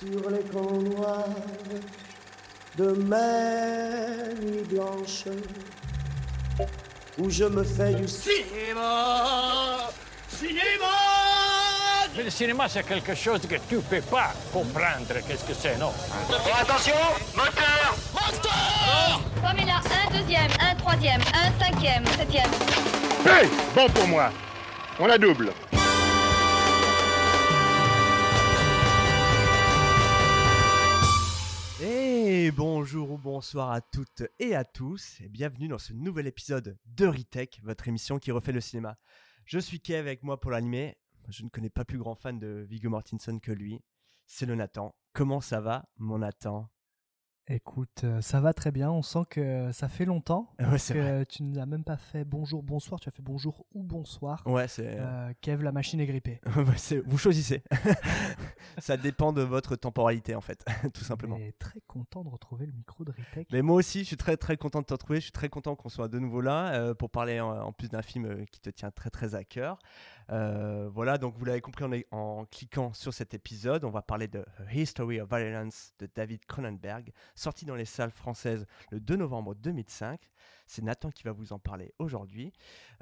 sur les camps noirs de mes nuits blanches où je me fais du Cinéma Cinéma Mais le cinéma, c'est quelque chose que tu peux pas comprendre. Qu'est-ce que c'est, non? Attention Moteur Moteur Comme il a un deuxième, un troisième, un cinquième, septième. Hey Bon pour moi. On la double. Bonsoir à toutes et à tous, et bienvenue dans ce nouvel épisode de Retech, votre émission qui refait le cinéma. Je suis Kev avec moi pour l'animer. Je ne connais pas plus grand fan de Viggo Mortensen que lui. C'est le Nathan. Comment ça va, mon Nathan? Écoute, euh, ça va très bien. On sent que ça fait longtemps. Ouais, c'est que vrai. tu nous as même pas fait bonjour, bonsoir. Tu as fait bonjour ou bonsoir. Ouais, c'est. Euh, Kev, la machine est grippée. Vous choisissez. ça dépend de votre temporalité, en fait, tout simplement. On est très content de retrouver le micro de Retech. Mais moi aussi, je suis très très content de te retrouver. Je suis très content qu'on soit de nouveau là euh, pour parler en, en plus d'un film euh, qui te tient très très à cœur. Euh, voilà, donc vous l'avez compris en, cliquant sur cet épisode, on va parler de A History of Violence de David Cronenberg, sorti dans les salles françaises le 2 novembre 2005. C'est Nathan qui va vous en parler aujourd'hui.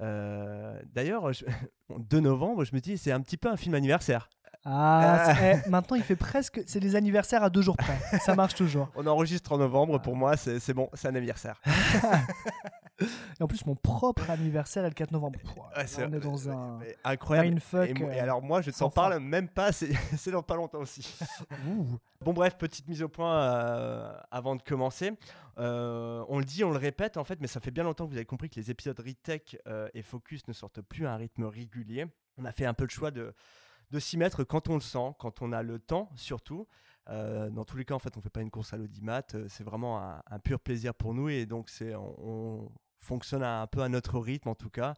Euh, D'ailleurs, je- 2 novembre, je me dis, c'est un petit peu un film anniversaire. Ah, c'est- eh, maintenant il fait presque. C'est les anniversaires à deux jours près. ça marche toujours. On enregistre en novembre, pour moi, c'est bon, c'est un anniversaire. Et en plus, mon propre anniversaire est le 4 novembre. Ouais, on est dans un. Incroyable. mindfuck, Et, euh, alors moi, je t'en parle même pas, c'est c'est dans pas longtemps aussi. Ouh. Bon bref, petite mise au point euh, avant de commencer. Euh, on le dit, on le répète en fait, mais ça fait bien longtemps que vous avez compris que les épisodes Retech euh, et Focus ne sortent plus à un rythme régulier. On a fait un peu le choix de, de s'y mettre quand on le sent, quand on a le temps surtout. Dans tous les cas, en fait, on fait pas une course à l'audimat. C'est vraiment un, pur plaisir pour nous et donc on fonctionne un peu à notre rythme en tout cas.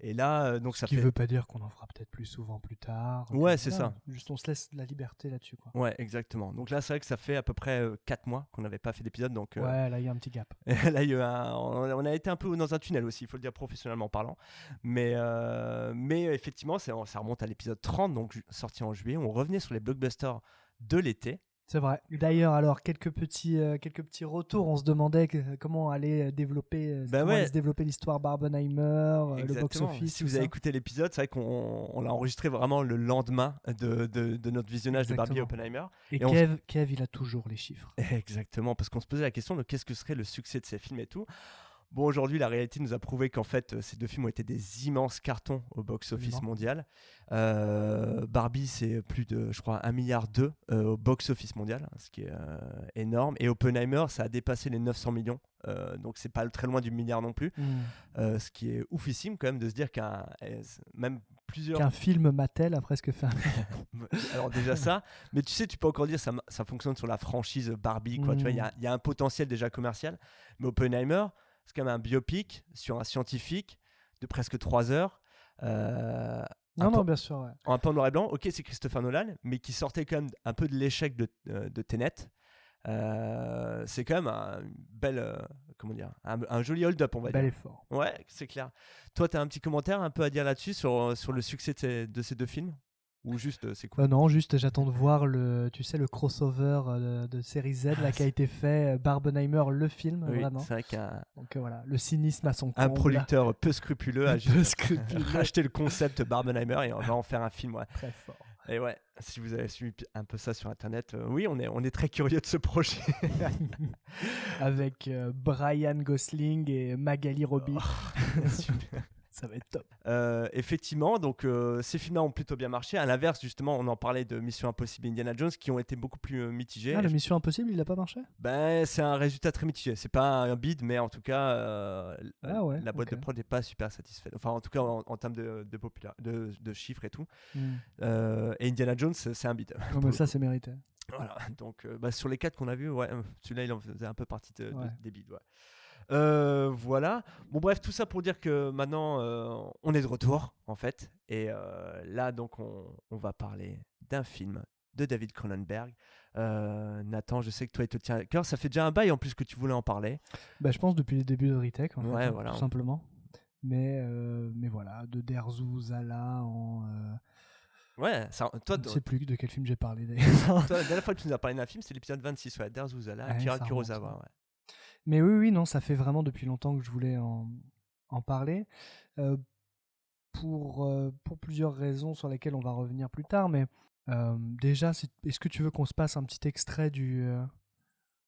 Et là, euh, donc ça Ce qui fait. veut pas dire qu'on en fera peut-être plus souvent plus tard. Ouais, c'est ça. Juste on se laisse la liberté là-dessus. quoi. Ouais, exactement. Donc là, c'est vrai que ça fait à peu près 4 mois qu'on n'avait pas fait d'épisode. Donc euh, Ouais, là il y a un petit gap. là, il y a eu un- on a été un peu dans un tunnel aussi, il faut le dire professionnellement parlant. Mais, euh, mais effectivement, c'est- ça remonte à l'épisode 30, donc sorti en juillet. On revenait sur les blockbusters de l'été. C'est vrai. D'ailleurs, alors quelques petits, euh, quelques petits retours. On se demandait que- comment allait euh, développer, euh, Bah comment ouais. allait se développer l'histoire Barbenheimer, euh, le box office. Si vous avez écouté l'épisode, c'est vrai qu'on on l'a enregistré vraiment le lendemain de, de- de notre visionnage de Barbie. Oppenheimer. Et, et on- Kev, Kev, il a toujours les chiffres. Exactement, parce qu'on se posait la question de qu'est-ce que serait le succès de ces films et tout. Bon, aujourd'hui, la réalité nous a prouvé qu'en fait, euh, ces deux films ont été des immenses cartons au box-office mondial. Euh, Barbie, c'est plus de, je crois, 1 milliard 2 au box-office mondial, ce qui est euh, énorme. Et Oppenheimer, ça a dépassé les 900 millions. Euh, donc, c'est pas très loin du milliard non plus. Euh, ce qui est oufissime quand même de se dire qu'un, euh, même plusieurs Qu'un film Mattel a presque fait alors déjà ça, mais tu sais, tu peux encore dire ça, ça fonctionne sur la franchise Barbie, quoi. Tu vois, il y a- il y, a un potentiel déjà commercial. Mais Oppenheimer, c'est quand même un biopic sur un scientifique de presque 3 heures. euh, Non, non, bien sûr. Ouais. un peu en noir et blanc. Ok, c'est Christopher Nolan, mais qui sortait quand même un peu de l'échec de, euh, de Tenet. Euh, c'est quand même un belle, euh, comment dire, un, un joli hold-up, on va Bel dire. effort. Ouais, c'est clair. Toi, tu as un petit commentaire un peu à dire là-dessus sur, sur le succès de ces, de ces deux films? Ou juste, euh, c'est cool Euh, non, juste j'attends de voir le, tu sais, le crossover euh, de série Z là, Ah, qui a été fait, euh, Barbenheimer, le film, Oui, vraiment. c'est vrai qu'un Donc euh, voilà, le cynisme à son un producteur peu scrupuleux a juste scrupuleux. racheté le concept Barbenheimer et on va en faire un film. Ouais. Très fort. Et ouais, si vous avez suivi un peu ça sur internet, euh, oui, on est, on est très curieux de ce projet. Avec euh, Brian Gosling et Magali Robbie. Oh, Super. Ça va être top. Euh, effectivement, donc euh, ces films-là ont plutôt bien marché. À l'inverse, justement, on en parlait de Mission Impossible et Indiana Jones qui ont été beaucoup plus euh, mitigés. Ah, la Mission Impossible, il a pas marché? Ben, c'est un résultat très mitigé. C'est pas un bid, mais en tout cas, Ah ouais, la boîte de prod n'est pas super satisfaite. Enfin, en tout cas, en, en termes de, de, popula- de, de chiffres et tout. Hmm. Et Indiana Jones, c'est un bid. Mais le ça, c'est mérité. Voilà. Donc, bah, sur les quatre qu'on a vus, ouais, celui-là, il en faisait un peu partie de- de- Ouais. des bids. ouais. Euh, voilà. Bon, bref, tout ça pour dire que maintenant, euh, on est de retour, en fait. Et euh, là, donc, on, on va parler d'un film de David Cronenberg. Nathan, je sais que toi, il te tient à cœur. Ça fait déjà un bail en plus que tu voulais en parler. Bah, je pense depuis le début de en fait, Ouais, hein, voilà. tout simplement. Mais, mais voilà, de Derzu Zala en, Ouais, ça, toi, Je ne sais plus de quel film j'ai parlé d'ailleurs. la dernière fois que tu nous as parlé d'un film, c'est l'épisode 26, ouais, Derzuzala, Ouais, Akira Kurosawa. ouais. Mais oui, oui, non, ça fait vraiment depuis longtemps que je voulais en, en parler. euh, pour, euh, pour plusieurs raisons sur lesquelles on va revenir plus tard. Mais euh, déjà, est-ce que tu veux qu'on se passe un petit extrait du, euh,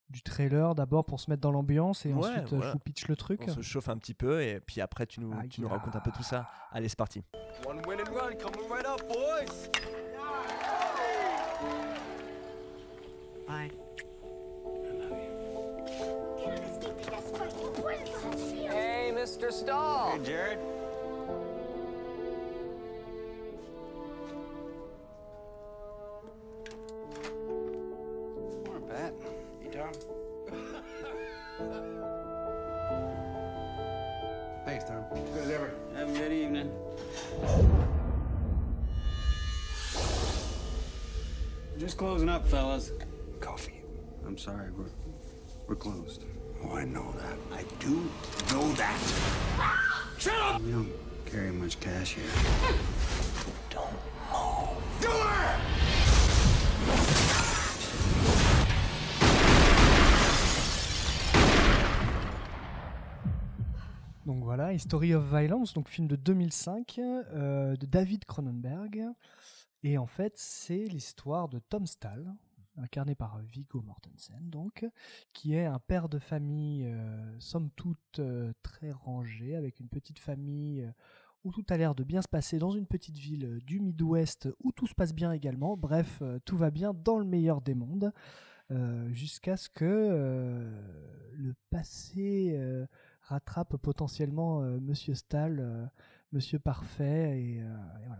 du trailer d'abord pour se mettre dans l'ambiance et Ouais, ensuite voilà. je vous pitch le truc? On se chauffe un petit peu et puis après, tu nous, tu nous racontes un peu tout ça. Allez, c'est parti. One win and run coming right up, boys. Hey, Mr. Stahl. Hey, Jared. More Pat. Hey, Tom. Thanks, Tom. Good as ever. Have a good evening. Just closing up, fellas. Coffee. I'm sorry, we're we're closed. Oh, I know that. I do know that. Shut up! We don't carry much cash here. Don't move. Do! Donc voilà, History of Violence, donc film de 2005 euh, de David Cronenberg. Et en fait, c'est l'histoire de Tom Stahl, incarné par Viggo Mortensen, donc, qui est un père de famille, euh, somme toute euh, très rangé, avec une petite famille euh, où tout a l'air de bien se passer dans une petite ville du Midwest où tout se passe bien également. Bref, tout va bien dans le meilleur des mondes, jusqu'à ce que le passé rattrape potentiellement Monsieur Stahl, Monsieur Parfait, et,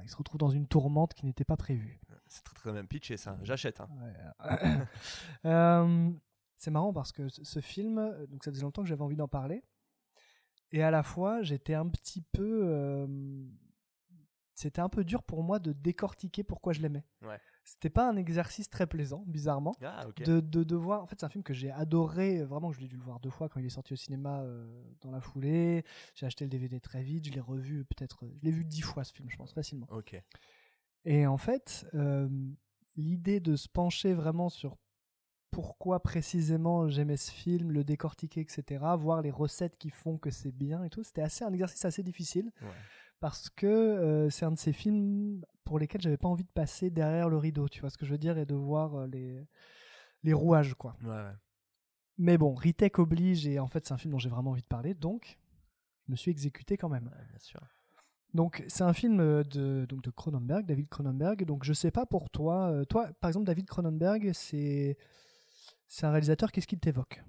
il se retrouve dans une tourmente qui n'était pas prévue. C'est très, très bien pitché, ça. J'achète. hein. Ouais. Euh, c'est marrant parce que ce film, euh, donc ça faisait longtemps que j'avais envie d'en parler, et à la fois j'étais un petit peu, euh, c'était un peu dur pour moi de décortiquer pourquoi je l'aimais. Ouais. C'était pas un exercice très plaisant, bizarrement. Ah. De, de, de voir, en fait, c'est un film que j'ai adoré, euh, vraiment, je l'ai dû le voir deux fois quand il est sorti au cinéma euh, dans la foulée. J'ai acheté le DVD très vite, je l'ai revu peut-être, je l'ai vu dix fois ce film, je pense, facilement. Ok. Et en fait, euh, l'idée de se pencher vraiment sur pourquoi précisément j'aimais ce film, le décortiquer, etc., voir les recettes qui font que c'est bien et tout, c'était assez un exercice assez difficile Ouais. parce que euh, c'est un de ces films pour lesquels j'avais pas envie de passer derrière le rideau, tu vois ce que je veux dire, et de voir les les rouages quoi. Ouais, ouais. Mais bon, retech oblige et en fait c'est un film dont j'ai vraiment envie de parler, donc je me suis exécuté quand même. Bien sûr. Donc c'est un film euh, de, donc de Cronenberg, David Cronenberg. Donc je sais pas pour toi, euh, toi par exemple David Cronenberg, c'est c'est un réalisateur, qu'est-ce qu'il t'évoque?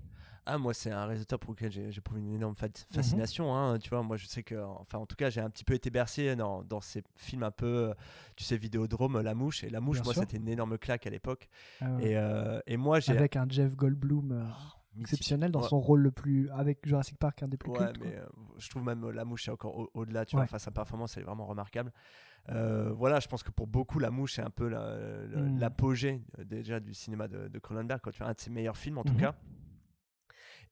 Ah, moi, c'est un réalisateur pour lequel j'ai éprouvé une énorme Mhm. fascination. hein, tu vois, moi, je sais que, enfin, en tout cas, j'ai un petit peu été bercé dans, dans ces films un peu, euh, tu sais, Vidéodrome, La Mouche. Et La Mouche, Bien moi, c'était une énorme claque à l'époque. Euh, Et, euh, et moi, j'ai. Avec un Jeff Goldblum mythique. Exceptionnel dans Ouais. son rôle le plus avec Jurassic Park, un des plus Ouais, cultes. mais euh, je trouve même euh, La Mouche est encore au- au-delà, tu Ouais. vois. Enfin, sa performance, elle est vraiment remarquable. Euh, voilà, je pense que pour beaucoup, La Mouche est un peu la- la- Mm. l'apogée déjà du cinéma de, Cronenberg, quand tu as un de ses meilleurs films en tout Mhm. cas.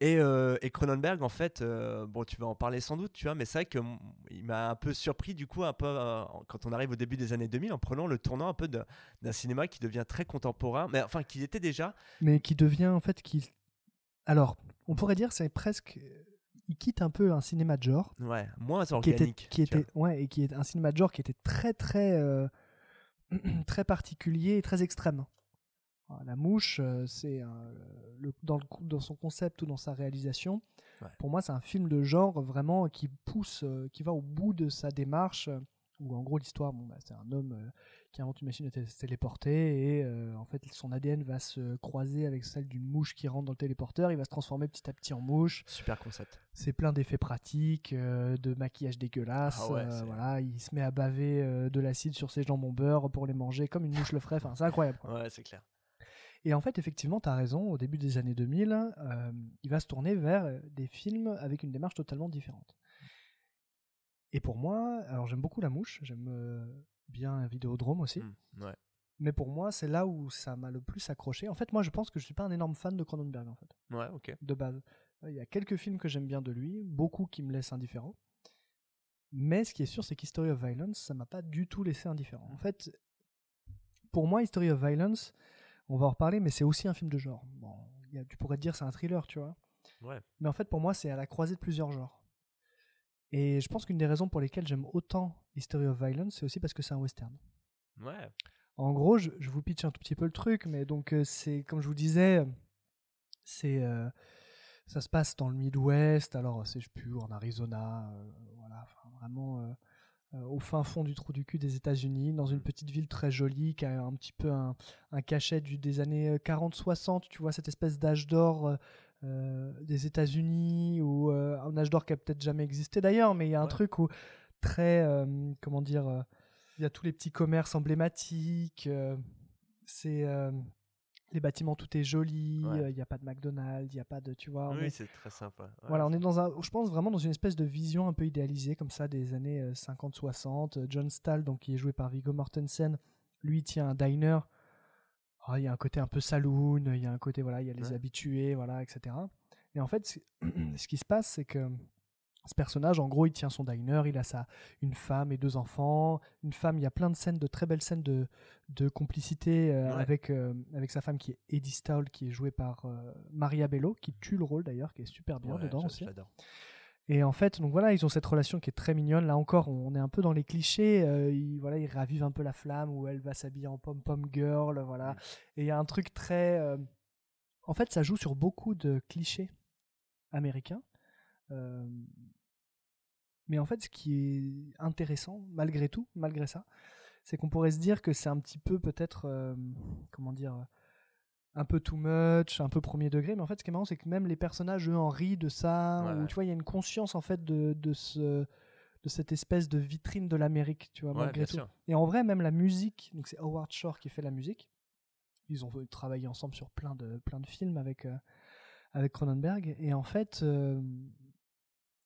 Et, euh, et Cronenberg, en fait, euh, bon, tu vas en parler sans doute, tu vois, mais c'est vrai que mm, il m'a un peu surpris, du coup, un peu euh, quand on arrive au début des années 2000, en prenant le tournant un peu d'un cinéma qui devient très contemporain, mais enfin, qui était déjà. Mais qui devient en fait qui. Alors, on pourrait dire c'est presque. Il quitte un peu un cinéma de genre. Ouais, moins qui organique. était, qui était, ouais, et qui est un cinéma de genre qui était très très euh, très particulier et très extrême. La mouche, euh, c'est le, dans, le, dans son concept ou dans sa réalisation. Ouais. Pour moi, c'est un film de genre vraiment qui pousse, euh, qui va au bout de sa démarche. Où en gros l'histoire, bon, bah, c'est un homme euh, qui invente une machine à téléporter et euh, en fait son ADN va se croiser avec celle d'une mouche qui rentre dans le téléporteur. Il va se transformer petit à petit en mouche Super concept. c'est plein d'effets pratiques, euh, de maquillage dégueulasse. Ah ouais, voilà, il se met à baver de l'acide sur ses jambons beurre pour les manger comme une mouche le ferait. Enfin, c'est incroyable. quoi. Ouais, c'est clair. Et en fait, effectivement, tu as raison. Au début des années 2000, euh, il va se tourner vers des films avec une démarche totalement différente. Et pour moi, alors j'aime beaucoup La Mouche, j'aime euh, bien Vidéodrome aussi. Mm, ouais. Mais pour moi, c'est là où ça m'a le plus accroché. En fait, moi, je pense que je suis pas un énorme fan de Cronenberg, en fait Ouais, ok. de base. Il y a quelques films que j'aime bien de lui, beaucoup qui me laissent indifférent. Mais ce qui est sûr, c'est qu'History of Violence, ça m'a pas du tout laissé indifférent. En fait, pour moi, History of Violence, on va en reparler, mais c'est aussi un film de genre. Bon, il y a- tu pourrais te dire c'est un thriller, tu vois. Ouais. Mais en fait, pour moi, c'est à la croisée de plusieurs genres. Et je pense qu'une des raisons pour lesquelles j'aime autant History of Violence, c'est aussi parce que c'est un western. Ouais. En gros, je, je vous pitch un tout petit peu le truc, mais donc euh, c'est comme je vous disais, c'est euh, ça se passe dans le Midwest, alors c'est je plus en Arizona, euh, voilà, enfin, vraiment euh, euh, au fin fond du trou du cul des États-Unis, dans une petite ville très jolie qui a un petit peu un, un cachet du, des années 40-60, tu vois cette espèce d'âge d'or. Euh, des États-Unis ou euh, un âge d'or qui a peut-être jamais existé d'ailleurs, mais il y a un Ouais. truc où très euh, comment dire, il y a tous les petits commerces emblématiques, c'est les bâtiments tout est joli, Ouais. euh, il n'y a pas de McDonald's, il n'y a pas de tu vois. Oui, est- c'est très sympa. Ouais, voilà, on est dans un, je pense vraiment dans une espèce de vision un peu idéalisée comme ça des années euh, 50-60. John Stahl, donc qui est joué par Viggo Mortensen, lui tient un diner. Ah, Il y a un côté un peu saloon, il y a un côté voilà, il y a les Ouais. habitués, voilà, etc. Et en fait, ce- qui se passe, c'est que ce personnage, en gros, il tient son diner, il a sa une femme et deux enfants. Une femme, il y a plein de scènes, de très belles scènes de, de complicité euh, Ouais. avec, euh, avec sa femme qui est Eddie Stahl, qui est jouée par euh, Maria Bello, qui tue le rôle d'ailleurs, qui est super bien Ouais, dedans aussi. Et en fait, donc voilà, ils ont cette relation qui est très mignonne. Là encore, on est un peu dans les clichés. euh, ils, voilà, ils ravivent un peu la flamme où elle va s'habiller en pom-pom girl, voilà. Et il y a un truc très. euh, En fait, ça joue sur beaucoup de clichés américains. Euh, Mais en fait, ce qui est intéressant, malgré tout, malgré ça, c'est qu'on pourrait se dire que c'est un petit peu peut-être, euh, comment dire, un peu too much, un peu premier degré. Mais en fait, ce qui est marrant, c'est que même les personnages, eux, en rient de ça. Ouais, ou ouais. tu vois, il y a une conscience, en fait, de, de, ce, de cette espèce de vitrine de l'Amérique, tu vois, Ouais, malgré tout. sûr. Et en vrai, même la musique, donc c'est Howard Shore qui fait la musique. Ils ont travaillé ensemble sur plein de, plein de films avec, euh, avec Cronenberg. Et en fait, euh,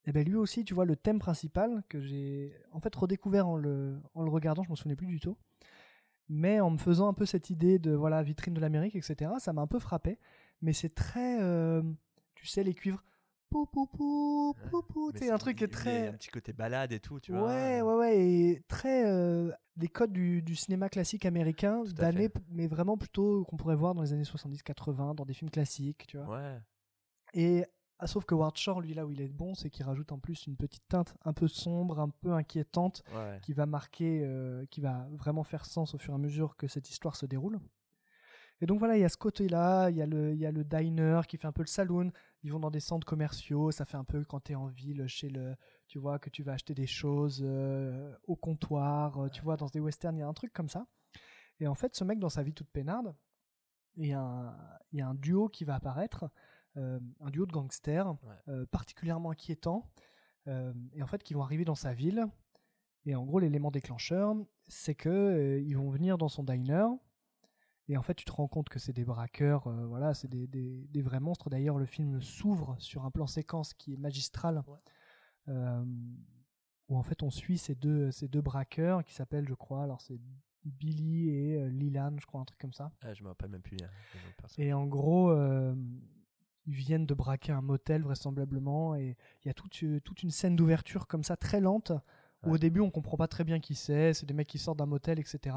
eh ben lui aussi, tu vois, le thème principal que j'ai en fait redécouvert en le, en le regardant, je m'en souvenais plus du tout. Mais en me faisant un peu cette idée de voilà vitrine de l'Amérique, etc., ça m'a un peu frappé. Mais c'est très, euh, tu sais, les cuivres, pou pou pou pou pou, sais, un c'est- truc qui est il y a très, un petit côté balade et tout, tu vois. Ouais, ouais, ouais, et très euh, des codes du, du cinéma classique américain d'années, mais vraiment plutôt qu'on pourrait voir dans les années 70-80, dans des films classiques, tu vois. Ouais. Et ah, sauf que Ward Shore, lui, là où il est bon, c'est qu'il rajoute en plus une petite teinte un peu sombre, un peu inquiétante, Ouais. qui va marquer, euh, qui va vraiment faire sens au fur et à mesure que cette histoire se déroule. Et donc voilà, il y a ce côté-là, il y, a le- il y a le diner qui fait un peu le saloon, ils vont dans des centres commerciaux, ça fait un peu quand tu es en ville, chez le, tu vois, que tu vas acheter des choses euh, au comptoir, euh, tu vois, dans des westerns, il y a un truc comme ça. Et en fait, ce mec, dans sa vie toute peinarde, il y a un, il y a un duo qui va apparaître, un duo de gangsters, euh, particulièrement inquiétant, euh, et en fait, qui vont arriver dans sa ville. Et en gros, l'élément déclencheur, c'est que euh, ils vont venir dans son diner. Et en fait, tu te rends compte que c'est des braqueurs, euh, voilà, c'est des, des- des vrais monstres. D'ailleurs, le film s'ouvre sur un plan séquence qui est magistral, euh, où en fait on suit ces deux, ces deux braqueurs qui s'appellent, je crois, alors c'est Billy et euh, Lilan, je crois, un truc comme ça. Ah, je me rappelle même plus. hein. Et en gros, euh, ils viennent de braquer un motel vraisemblablement, et il y a toute, euh, toute une scène d'ouverture comme ça, très lente, où au début on comprend pas très bien qui c'est, c'est des mecs qui sortent d'un motel, etc.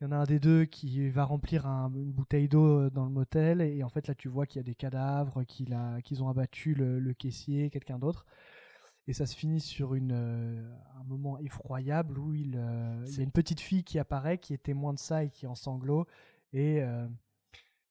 Il y en a un des deux qui va remplir un- une bouteille d'eau euh, dans le motel, et en fait là tu vois qu'il y a des cadavres, qu'ils ont abattu le, le caissier, quelqu'un d'autre. Et ça se finit sur une, euh, un moment effroyable où il, euh, il y a une petite fille qui apparaît, qui est témoin de ça et qui est en sanglots. Et, euh,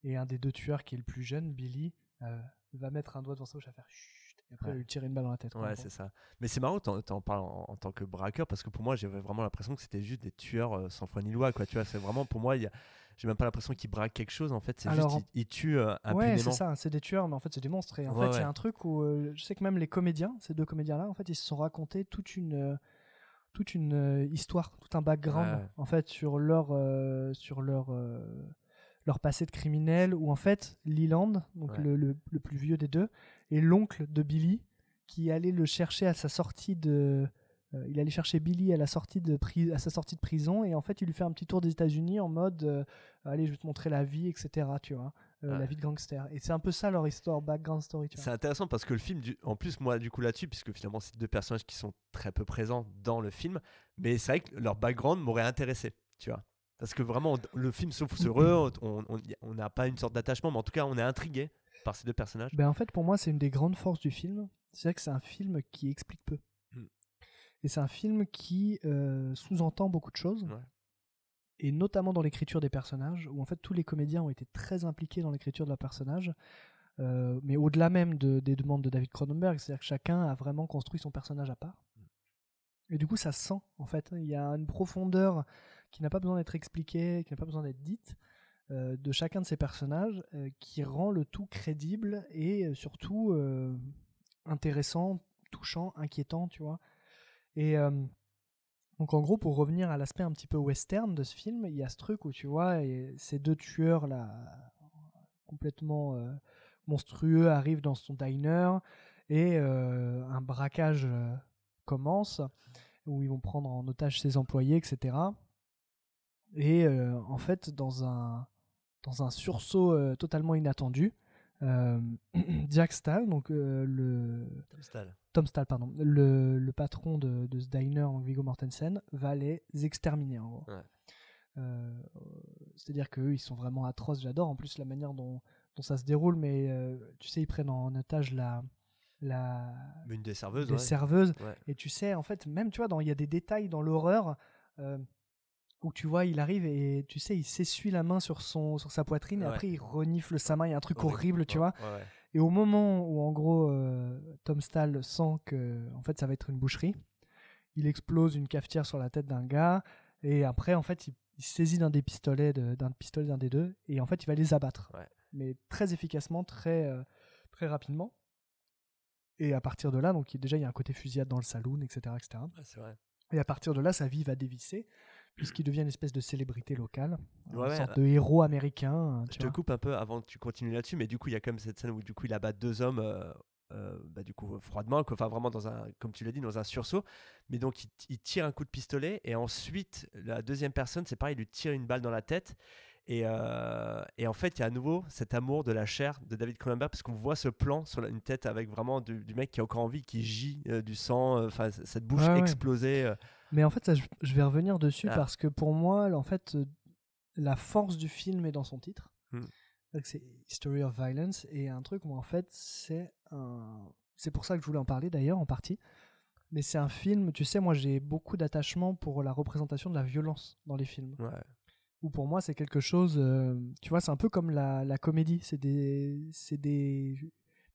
et un des deux tueurs, qui est le plus jeune, Billy, euh, va mettre un doigt devant sa bouche à faire chut. Et après, Ouais. lui tire une balle dans la tête. Ouais, c'est ça. Mais c'est marrant, t'en, t'en parles en, en tant que braqueur parce que pour moi, j'avais vraiment l'impression que c'était juste des tueurs euh, sans foi ni loi, quoi. Tu vois, c'est vraiment pour moi, il y a- j'ai même pas l'impression qu'ils braquent quelque chose. En fait, c'est Alors, juste ils, ils tuent euh, Ouais, impunément. c'est ça, c'est des tueurs, mais en fait, c'est des monstres. Et en Ouais, fait, il y ouais. a un truc où euh, je sais que même les comédiens, ces deux comédiens-là, en fait, ils se sont racontés toute une, toute une histoire, tout un background, Ouais. en fait, sur leur, sur leur, leur passé de criminel, où en fait, Leland, donc Ouais. le, le- le plus vieux des deux, est l'oncle de Billy, qui allait le chercher à sa sortie de. euh, il allait chercher Billy à la sortie de à sa sortie de prison et en fait il lui fait un petit tour des États-Unis en mode euh, allez je vais te montrer la vie etc tu vois euh, la vie de gangster et c'est un peu ça leur histoire background story tu vois C'est intéressant parce que le film, du- en plus, moi, du coup, là-dessus, puisque finalement, c'est deux personnages qui sont très peu présents dans le film, mais c'est vrai que leur background m'aurait intéressé, tu vois. Parce que vraiment, le film sauf heureux, on on- n'a pas une sorte d'attachement, mais en tout cas, on est intrigué par ces deux personnages. Ben, en fait, pour moi, c'est une des grandes forces du film. C'est vrai que c'est un film qui explique peu. Hmm. Et c'est un film qui euh, sous-entend beaucoup de choses. Ouais. Et notamment dans l'écriture des personnages, où en fait tous les comédiens ont été très impliqués dans l'écriture de leurs personnages. Euh, mais au-delà même de- des demandes de David Cronenberg, c'est-à-dire que chacun a vraiment construit son personnage à part. Et du coup, ça se sent, en fait. Il y a une profondeur qui n'a pas besoin d'être expliquée, qui n'a pas besoin d'être dite, euh, de chacun de ces personnages, euh, qui rend le tout crédible et euh, surtout intéressant, touchant, inquiétant, tu vois. Et donc, en gros, pour revenir à l'aspect un petit peu western de ce film, il y a ce truc où, tu vois, ces deux tueurs là, complètement monstrueux, arrivent dans son diner et un braquage commence où ils vont prendre en otage ses employés, etc. Et euh, en fait, dans un, dans un sursaut euh, totalement inattendu, euh, Jack Stahl, donc le Tom Stahl. Tom Stahl, pardon, le, le patron de, de ce diner, donc Viggo Mortensen, va les exterminer en gros. Ouais. C'est-à-dire qu'eux, ils sont vraiment atroces. J'adore en plus la manière dont, dont ça se déroule, mais tu sais, ils prennent en otage la, la, Une des serveuses. des ouais. serveuses. Ouais. Et tu sais, en fait, même, tu vois, dans- il y a des détails dans l'horreur euh, où tu vois, il arrive et tu sais, il s'essuie la main sur, son, sur sa poitrine et après il renifle sa main. Il y a un truc Horrible. horrible, tu vois. ouais. Et au moment où, en gros, euh, Tom Stahl sent que, en fait, ça va être une boucherie, il explose une cafetière sur la tête d'un gars. Et après, en fait, il, il saisit d'un des pistolets d'un pistolet d'un des deux et en fait, il va les abattre. Mais très efficacement, très, euh, très rapidement. Et à partir de là, donc déjà, il y a un côté fusillade dans le saloon, etc. etc. Ouais, c'est vrai. Et à partir de là, sa vie va dévisser, puisqu'il devient une espèce de célébrité locale, Ouais, une sorte bah, de héros américain. Je tu te coupe un peu avant que tu continues là-dessus, mais du coup, il y a quand même cette scène où du coup, il abat deux hommes, euh, euh, bah, du coup, froidement, enfin vraiment dans un, comme tu l'as dit, dans un sursaut. Mais donc, il, il tire un coup de pistolet et ensuite, la deuxième personne, c'est pareil, il lui tire une balle dans la tête. Et, euh, et en fait, il y a à nouveau cet amour de la chair de David Cronenberg, parce qu'on voit ce plan sur la- une tête avec vraiment du, du mec qui a encore envie, qui gît euh, du sang, euh, enfin cette bouche ouais. explosée. Mais en fait, ça, je, je vais revenir dessus Ah. parce que pour moi, en fait, euh, la force du film est dans son titre. Hmm. Donc, C'est History of Violence et un truc où en fait, c'est un. C'est pour ça que je voulais en parler d'ailleurs en partie. Mais c'est un film, tu sais, moi j'ai beaucoup d'attachement pour la représentation de la violence dans les films. Ouais. Où pour moi c'est quelque chose, euh, tu vois, c'est un peu comme la, la comédie. C'est des, des,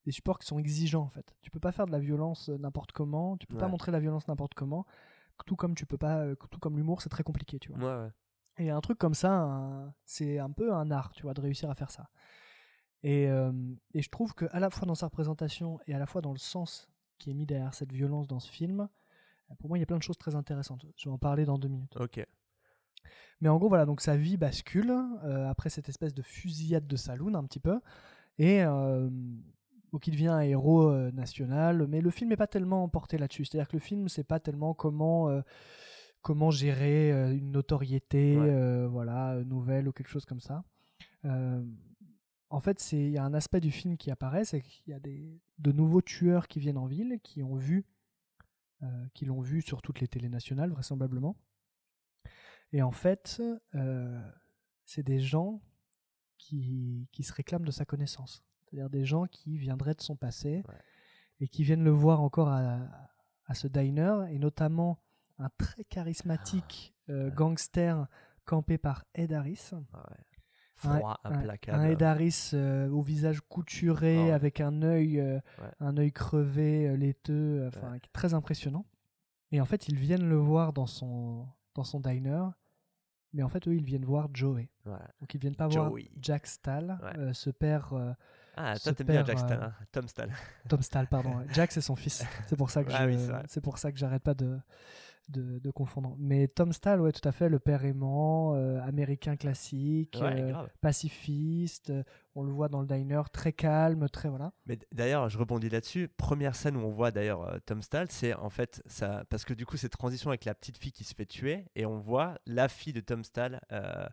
des supports qui sont exigeants en fait. Tu peux pas faire de la violence euh, n'importe comment, tu peux pas montrer la violence n'importe comment. Tout comme tu peux pas, euh, tout comme l'humour, c'est très compliqué, tu vois. Ouais, ouais. Et un truc comme ça, c'est un peu un art, tu vois, de réussir à faire ça. Et, euh, et je trouve que à la fois dans sa représentation et à la fois dans le sens qui est mis derrière cette violence dans ce film, euh, pour moi, il y a plein de choses très intéressantes. Je vais en parler dans deux minutes. Ok. Mais en gros, voilà, donc sa vie bascule euh, après cette espèce de fusillade de saloon, un petit peu. Et euh, donc il devient un héros euh, national. Mais le film n'est pas tellement porté là-dessus. C'est-à-dire que le film, c'est pas tellement comment, euh, comment gérer euh, une notoriété Ouais. voilà, nouvelle ou quelque chose comme ça. En fait, c'est- il y a un aspect du film qui apparaît, c'est qu'il y a des, de nouveaux tueurs qui viennent en ville, qui ont vu, qui l'ont vu sur toutes les télés nationales, vraisemblablement. Et en fait, c'est des gens qui, qui se réclament de sa connaissance. C'est-à-dire des gens qui viendraient de son passé Ouais. et qui viennent le voir encore à, à ce diner, et notamment un très charismatique euh, Ouais. gangster campé par Ed Harris. Ah ouais. Froid, un, implacable. un Ed Harris euh, au visage couturé, Ah ouais. avec un œil, euh, un œil crevé, euh, laiteux, enfin très impressionnant. Et en fait, ils viennent le voir dans son dans son diner, mais en fait, eux, ils viennent voir Joey. Ouais. Donc, ils viennent pas voir. Jack Stahl, Ouais. euh, ce père euh, Ah, toi, t'aimes bien Jack Stahl, euh, hein Tom Stahl. Tom Stahl, pardon. Jack, c'est son fils. C'est pour ça que Ah je- oui, c'est vrai. c'est pour ça que j'arrête pas de, de de confondre. Mais Tom Stahl, ouais, tout à fait, le père aimant, euh, américain classique, Ouais, euh, pacifiste. On le voit dans le diner, très calme, très voilà. Mais d'ailleurs, je rebondis là-dessus. Première scène où on voit d'ailleurs euh, Tom Stahl, c'est en fait ça. Parce que du coup, cette transition avec la petite fille qui se fait tuer, et on voit la fille de Tom Stahl euh,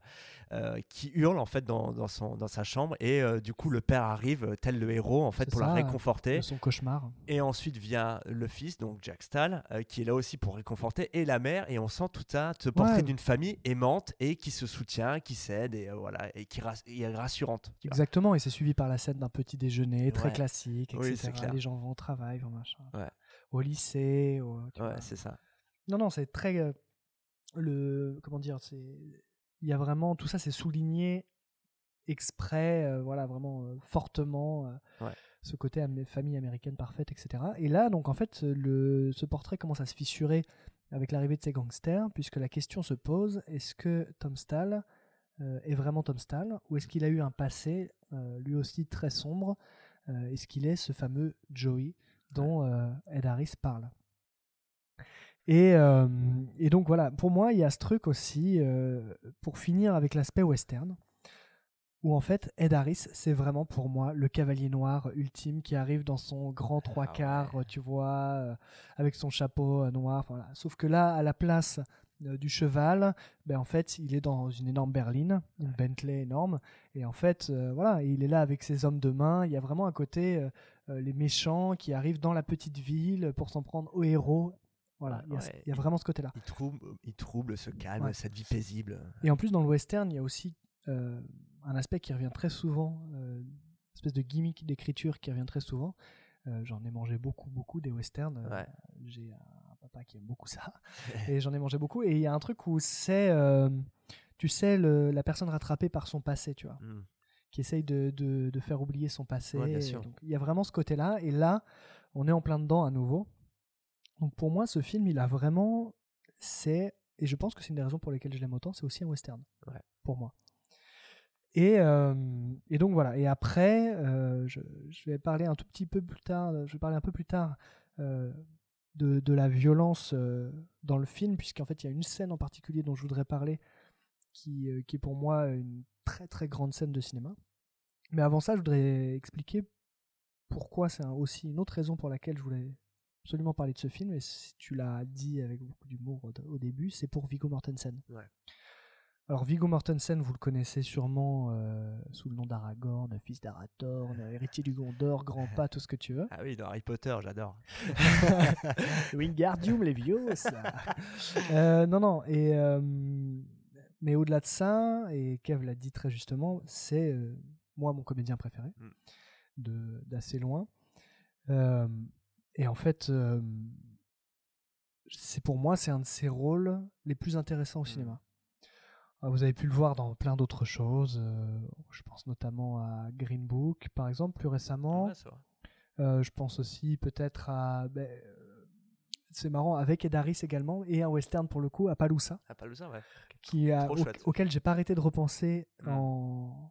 euh, qui hurle en fait dans, dans, son, dans sa chambre, et euh, du coup, le père arrive, euh, tel le héros, en fait, pour la réconforter. son cauchemar. Et ensuite vient le fils, donc Jack Stahl, euh, qui est là aussi pour réconforter, et la mère, et on sent tout ça, ce portrait Ouais. d'une famille aimante et qui se soutient, qui s'aide, et voilà, et qui est rassurante. vois. Exactement, et c'est suivi par la scène d'un petit déjeuner très Ouais. classique, etc. Oui, c'est clair. Les gens vont au travail, vont machin. Ouais. Au lycée, au, Ouais, c'est ça. Non, non, c'est très. euh, le comment dire, il y a vraiment tout ça, c'est souligné exprès, euh, voilà, vraiment euh, fortement. Ouais. Ce côté am- famille américaine parfaite, etc. Et là, donc en fait, le, ce portrait commence à se fissurer avec l'arrivée de ces gangsters, puisque la question se pose est-ce que Tom Stahl est vraiment Tom Stahl, ou est-ce qu'il a eu un passé euh, lui aussi très sombre euh, Est-ce qu'il est ce fameux Joey dont euh, Ed Harris parle? Et, euh, et donc voilà, pour moi, il y a ce truc aussi, euh, pour finir avec l'aspect western, où en fait, Ed Harris, c'est vraiment pour moi le cavalier noir ultime qui arrive dans son grand trois quarts, tu vois, euh, avec son chapeau euh, noir. Voilà. Sauf que là, à la place euh, du cheval, ben en fait, il est dans une énorme berline, une Bentley énorme, et en fait, euh, voilà, il est là avec ses hommes de main. Il y a vraiment un côté euh, euh, les méchants qui arrivent dans la petite ville pour s'en prendre aux héros. Voilà, il y a, y vraiment ce côté-là. Il trouble, il trouble ce calme, Ouais. cette vie paisible. Et en plus, dans le western, il y a aussi euh, un aspect qui revient très souvent, euh, une espèce de gimmick d'écriture qui revient très souvent. Euh, j'en ai mangé beaucoup, beaucoup des westerns. Euh. J'ai papa qui aime beaucoup ça. et j'en ai mangé beaucoup. Et il y a un truc où c'est, euh, tu sais, le- la personne rattrapée par son passé, tu vois, Mm. qui essaye de, de- de faire oublier son passé. Ouais, bien sûr. Donc, il y a vraiment ce côté-là. Et là, on est en plein dedans à nouveau. Donc pour moi, ce film, il a vraiment, c'est, et je pense que c'est une des raisons pour lesquelles je l'aime autant, c'est aussi un western, Ouais. pour moi. Et, euh, et donc voilà. Et après, euh, je, je vais parler un tout petit peu plus tard. Je vais parler un peu plus tard euh, de, la violence euh, dans le film, puisqu'en fait, il y a une scène en particulier dont je voudrais parler, qui, euh, qui est pour moi une très très grande scène de cinéma. Mais avant ça, je voudrais expliquer pourquoi c'est aussi une autre raison pour laquelle je voulais absolument parler de ce film. Et si tu l'as dit avec beaucoup d'humour au, début, c'est pour Viggo Mortensen. Alors Viggo Mortensen, vous le connaissez sûrement euh, sous le nom d'Aragorn, fils d'Arathorn, héritier du Gondor, grand pas, tout ce que tu veux. Ah oui, dans Harry Potter, j'adore. Wingardium Leviosa. Euh, non, non. Et, euh, mais au-delà de ça, et Kev l'a dit très justement, c'est euh, moi mon comédien préféré, Mm. de d'assez loin. Euh, et en fait, euh, c'est pour moi, c'est un de ses rôles les plus intéressants au Mm. cinéma. Alors, Vous avez pu le voir dans plein d'autres choses. euh, je pense notamment à Green Book, par exemple, plus récemment. Ouais. Euh, je pense aussi peut-être à. ben, euh, c'est marrant, avec Ed Harris également, et un western pour le coup, à Paloussa, Ah, Palousa, ouais. qui a, au- auquel j'ai pas arrêté de repenser en,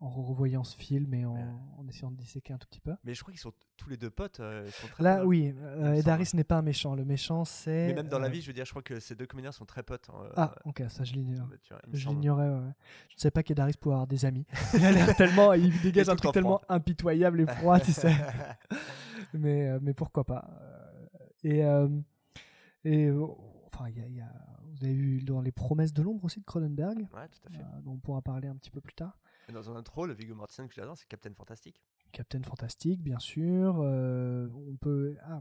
en revoyant ce film et en, Ouais. en essayant de disséquer un tout petit peu. Mais je crois qu'ils sont tous les deux potes. euh, ils sont très Là, potes. oui, euh, Ed. Harris n'est pas un méchant. Le méchant, c'est. Mais même dans la euh, vie, je veux dire, je crois que ces deux comédiens sont très potes. euh, Ah, ok, ça je l'ignore. Je l'ignorais, ouais. Je ne sais pas qu'Ed Harris pouvait avoir des amis. il a l'air tellement. Il dégage un truc tellement froid. impitoyable et froid, tu sais. mais, euh, mais pourquoi pas. Euh, Et, euh, et euh, enfin, il y a, il y a- vous avez vu dans Les Promesses de l'ombre aussi de Cronenberg, Ouais, tout à fait. euh, dont on pourra parler un petit peu plus tard. Et dans un autre rôle, Viggo Mortensen que j'adore, c'est Captain Fantastic. Captain Fantastic, bien sûr. euh, on peut. Ah,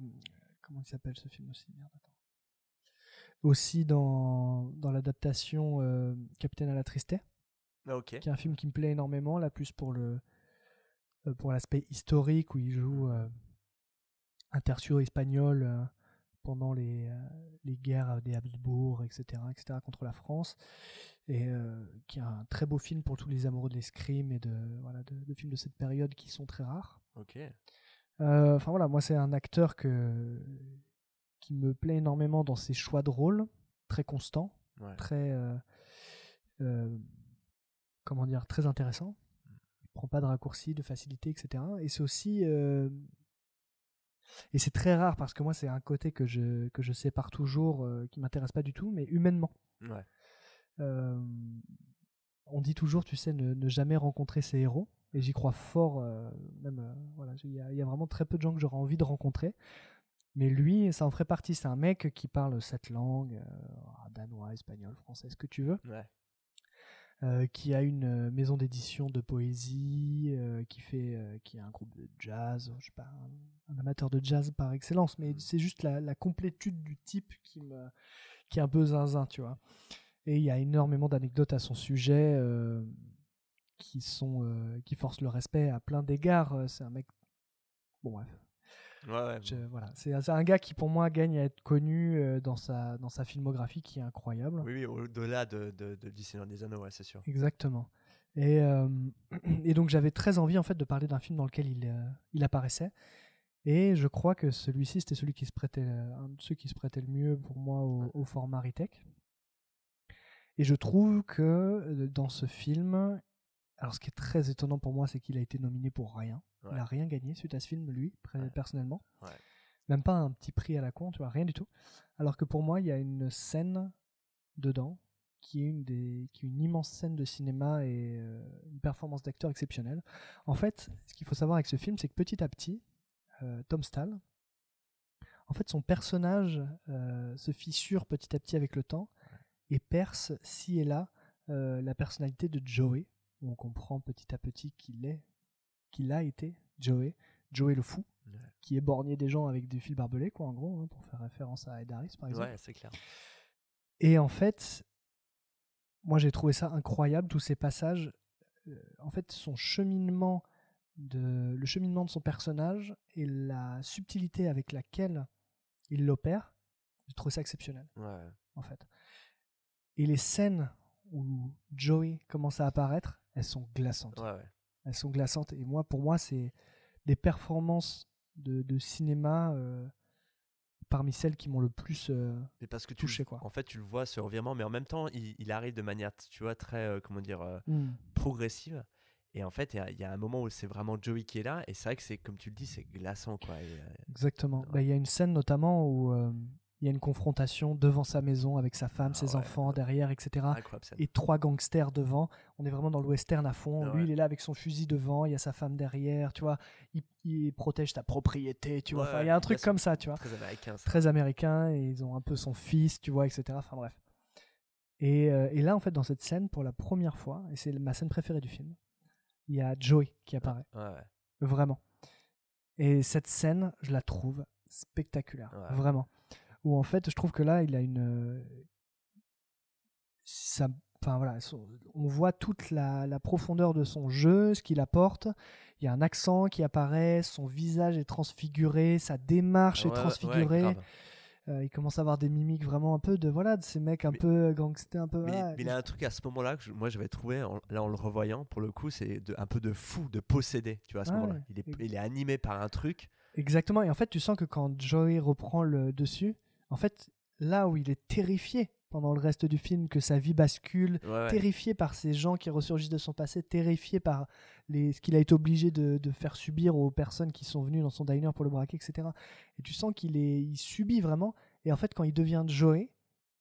comment il s'appelle ce film aussi Merde, attends. Aussi dans, dans l'adaptation euh, Capitaine à la Tristesse. Ah, ok. qui est un film qui me plaît énormément, là plus pour le euh, pour l'aspect historique où il joue euh, un espagnol pendant les, euh, les guerres des Habsbourg, etc., etc., contre la France, et euh, qui est un très beau film pour tous les amoureux de l'escrime et de, voilà, de, de films de cette période qui sont très rares. Ok. Euh, Enfin voilà, moi c'est un acteur que, qui me plaît énormément dans ses choix de rôle, très constant, Ouais. très euh, euh, comment dire très intéressant il prend pas de raccourcis de facilité etc et c'est aussi euh, et c'est très rare parce que moi c'est un côté que je que je sépare toujours euh, qui m'intéresse pas du tout mais humainement Ouais. Euh, on dit toujours tu sais ne, ne jamais rencontrer ses héros Et j'y crois fort. euh, même, euh, voilà, il y, y a vraiment très peu de gens que j'aurais envie de rencontrer. Mais lui, ça en ferait partie. C'est un mec qui parle sept langues, euh, danois, espagnol, français, ce que tu veux. Ouais. Euh, qui a une euh, maison d'édition de poésie, euh, qui fait, euh, qui a un groupe de jazz, je sais pas, un, un amateur de jazz par excellence, mais c'est juste la, la complétude du type qui me, qui est un peu zinzin, tu vois. Et il y a énormément d'anecdotes à son sujet qui sont, qui forcent le respect à plein d'égards. C'est un mec, bon bref, Ouais, ouais. je- voilà, c'est un gars qui pour moi gagne à être connu euh, dans sa, dans sa filmographie qui est incroyable. Oui, oui, au-delà de, de, de, du Seigneur des Anneaux, ouais, c'est sûr. Exactement. Et, euh, et donc j'avais très envie en fait de parler d'un film dans lequel il, euh, il apparaissait. Et je crois que celui-ci c'était celui qui se prêtait, un de ceux qui se prêtait le mieux pour moi au, au format Ritech. Et je trouve que dans ce film, alors ce qui est très étonnant pour moi, c'est qu'il a été nominé pour rien. Il Ouais. a rien gagné suite à ce film, lui, Ouais. personnellement. Ouais. Même pas un petit prix à la con, tu vois, rien du tout. Alors que pour moi, il y a une scène dedans qui est une des qui est une immense scène de cinéma et euh, une performance d'acteur exceptionnelle. En fait, ce qu'il faut savoir avec ce film, c'est que petit à petit, euh, Tom Stahl, en fait, son personnage euh, se fissure petit à petit avec le temps et perce ci et là la personnalité de Joey. Où On comprend petit à petit qu'il est, qu'il a été Joey, Joey le fou, Ouais. qui est borgné des gens avec des fils barbelés, quoi, en gros, hein, pour faire référence à Ed Harris, par exemple. Ouais, c'est clair. Et en fait, moi j'ai trouvé ça incroyable, tous ces passages. Euh, en fait, son cheminement, de, le cheminement de son personnage et la subtilité avec laquelle il l'opère, j'ai trouvé ça exceptionnel, Ouais. en fait. Et les scènes où Joey commence à apparaître, elles sont glaçantes. Ouais, ouais. Elles sont glaçantes. Et moi, pour moi, c'est des performances de, de cinéma euh, parmi celles qui m'ont le plus euh, Mais parce que tu, touché, le- quoi. en fait, tu le vois ce revirement, mais en même temps, il, il arrive de manière, tu vois, très, euh, comment dire, euh, Hmm. progressive. Et en fait, il y a- il y, a un moment où c'est vraiment Joey qui est là, et c'est vrai que c'est, comme tu le dis, c'est glaçant, quoi. Et, Exactement. Ouais. Bah, Il y a une scène notamment où il y a une confrontation devant sa maison avec sa femme, Ah ses ouais, enfants derrière, etc. Et trois gangsters devant. On est vraiment dans le western à fond. Ah Lui, ouais. il est là avec son fusil devant. Il y a sa femme derrière. Tu vois, il, il protège ta propriété. Tu vois, Enfin, il y a un truc comme ça. Tu vois, Très américain, ça. très américain. Et ils ont un peu son fils. Tu vois, etc. Enfin bref. Et, euh, et là, en fait, dans cette scène, pour la première fois, et c'est ma scène préférée du film, il y a Joey qui apparaît. Ouais, ouais. Vraiment. Et cette scène, je la trouve spectaculaire. Vraiment. Où en fait, je trouve que là, il a une. euh, Ça, enfin voilà, on voit toute la, la profondeur de son jeu, ce qu'il apporte. Il y a un accent qui apparaît, son visage est transfiguré, sa démarche Ouais, est transfigurée. Euh, il commence à avoir des mimiques vraiment un peu de voilà, de ces mecs un Mais- peu gangsters, un peu. Mais, voilà. mais il y a un truc à ce moment-là que je- moi j'avais trouvé, en- là en le revoyant, pour le coup, c'est un peu de fou, de possédé, tu vois, à ce Ouais. moment-là. Il est, il est animé par un truc. Exactement. Et en fait, tu sens que quand Joey reprend le dessus, en fait, là où il est terrifié pendant le reste du film, que sa vie bascule, Ouais, ouais. terrifié par ces gens qui ressurgissent de son passé, terrifié par les, ce qu'il a été obligé de, de faire subir aux personnes qui sont venues dans son diner pour le braquer, etc. Et tu sens qu'il est, il subit vraiment. Et en fait, quand il devient Joey,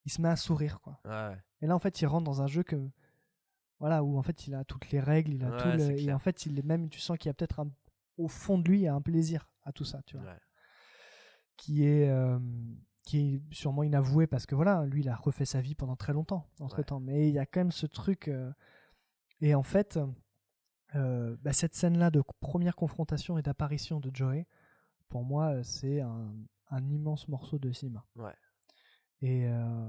il se met à sourire, quoi. Ouais. Et là, en fait, il rentre dans un jeu que, voilà, où en fait, il a toutes les règles, il a tout le- et en fait, il est même, tu sens qu'il y a peut-être un- au fond de lui, il y a un plaisir à tout ça, tu vois qui est euh, qui est sûrement inavoué parce que voilà lui il a refait sa vie pendant très longtemps entre temps mais il y a quand même ce truc euh, et en fait euh, bah, cette scène là de première confrontation et d'apparition de Joey pour moi euh, c'est un, un immense morceau de cinéma Ouais. et euh,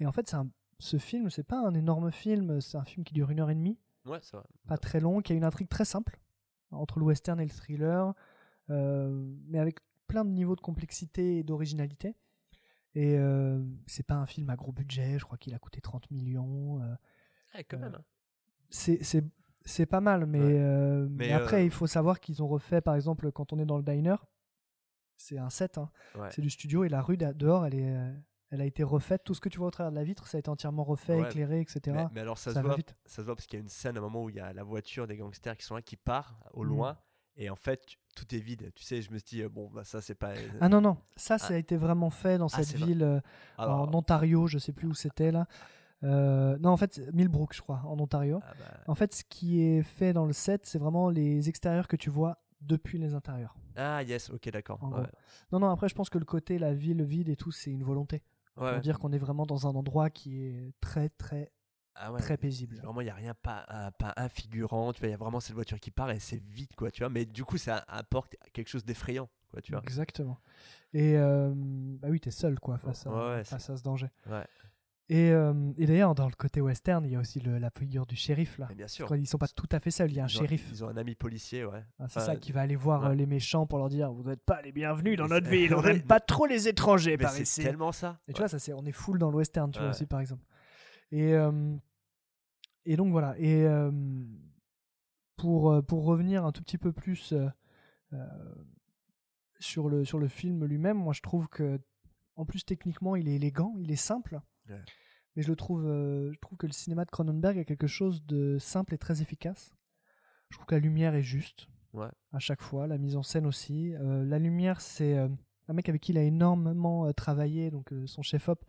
et en fait c'est un ce film c'est pas un énorme film c'est un film qui dure une heure et demie Ouais, c'est vrai. pas très long, qui a une intrigue très simple entre le western et le thriller, mais avec plein de niveaux de complexité et d'originalité. Et euh, c'est pas un film à gros budget, je crois qu'il a coûté 30 millions. euh, Ouais, quand euh, même. hein. c'est c'est c'est pas mal, mais, Ouais. euh, mais Mais, après euh, il faut savoir qu'ils ont refait, par exemple, quand on est dans le diner, c'est un set, hein, Ouais. c'est du studio et la rue dehors, elle est, elle a été refaite. Tout ce que tu vois au travers de la vitre, ça a été entièrement refait, Ouais. éclairé, etc. Mais, mais alors ça, ça se va voit, vite. ça se voit parce qu'il y a une scène à un moment où il y a la voiture des gangsters qui sont là, qui part au Mhm. loin, et en fait tout est vide. Tu sais, je me suis dit euh, bon bah ça c'est pas. Ah non, non, ça, Ah. ça a été vraiment fait dans Ah, cette ville euh, Alors, en Ontario, je sais plus où c'était là. Euh, non, en fait, Millbrook, je crois, en Ontario. Ah bah, En fait, ce qui est fait dans le set, c'est vraiment les extérieurs que tu vois depuis les intérieurs. Ah, yes, ok, d'accord. Ouais. Non, non, après, je pense que le côté, la ville vide et tout, c'est une volonté. ouais, Pour dire qu'on est vraiment dans un endroit qui est très, très, Ah ouais, très paisible. Vraiment, il n'y a rien, pas, un- pas un figurant. Tu vois, il y a vraiment cette voiture qui part et c'est vite, quoi, tu vois. Mais du coup, ça apporte quelque chose d'effrayant, quoi, tu vois. Exactement. Et euh, bah oui, t'es seul, quoi, face, à, Ouais, ouais, face à ce danger. Ouais. Et, euh, et d'ailleurs, dans le côté western, il y a aussi le- la figure du shérif, là. Mais bien sûr. Quand ils sont pas tout à fait seuls, il y a un Ils ont- shérif. Ils ont un ami policier, ouais. Ah, c'est Enfin, ça qui va aller voir euh, les méchants pour leur dire vous n'êtes pas les bienvenus dans notre c'est- ville, on n'aime pas trop les étrangers Mais par c'est ici. tellement ça. Et tu vois, ça c'est on est full dans le western, tu vois aussi par exemple. Et et donc voilà. Et pour pour revenir un tout petit peu plus sur le sur le film lui-même, moi je trouve que en plus techniquement il est élégant, il est simple. Ouais. Mais je le trouve je trouve que le cinéma de Cronenberg a quelque chose de simple et très efficace. Je trouve que la lumière est juste Ouais. à chaque fois, la mise en scène aussi. Euh, la lumière, c'est euh, un mec avec qui il a énormément euh, travaillé, donc son chef-op,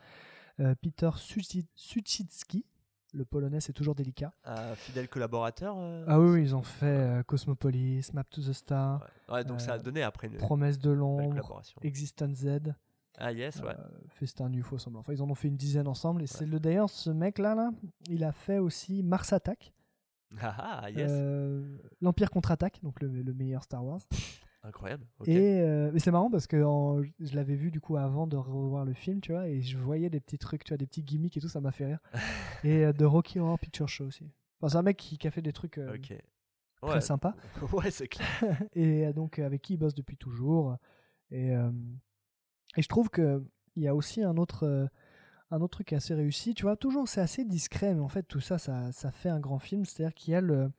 Peter Suchi- Suchicki. Le polonais, c'est toujours délicat. Un fidèle collaborateur. euh, Ah oui, ils ont fait euh, Cosmopolis, Map to the Star, Ouais, Ouais, donc ça a euh, donné après une Promesse de l'ombre. Existence Z, Ah, yes, ouais. euh, Festin UFO ensemble. Enfin, ils en ont fait une dizaine ensemble. Et c'est le d'ailleurs, ce mec-là, là, il a fait aussi Mars Attack, Ah, ah, yes. euh, l'Empire contre-attaque, donc le, le meilleur Star Wars. Incroyable. Et euh, mais c'est marrant parce que en- je l'avais vu du coup avant de revoir le film, tu vois, et je voyais des petits trucs, tu vois, des petits gimmicks et tout, ça m'a fait rire. et euh, de Rocky Horror Picture Show aussi. Enfin, c'est un mec qui, qui a fait des trucs euh, très sympas ouais, c'est clair. et donc avec qui il bosse depuis toujours. Et, et je trouve que il y a aussi un autre un autre truc assez réussi, tu vois. Toujours c'est assez discret, mais en fait tout ça, ça, ça fait un grand film. C'est-à-dire qu'il y a le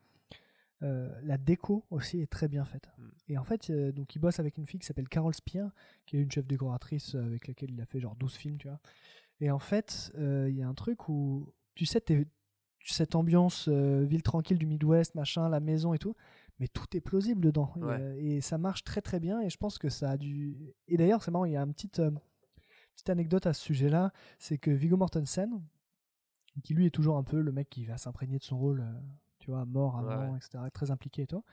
euh, la déco aussi est très bien faite. Mm. Et en fait, euh, donc il bosse avec une fille qui s'appelle Carol Spear, qui est une chef décoratrice euh, avec laquelle il a fait genre 12 films, tu vois. Et en fait, euh, il y a un truc où, tu sais, cette ambiance ville tranquille du Midwest, machin, la maison et tout, mais tout est plausible dedans. Et, Ouais. Et, ça marche très très bien. Et je pense que ça a dû. Et d'ailleurs, c'est marrant, il y a une petite, petite anecdote à ce sujet-là c'est que Viggo Mortensen, qui lui est toujours un peu le mec qui va s'imprégner de son rôle, tu vois, mort avant, Ouais. etc., très impliqué et tout.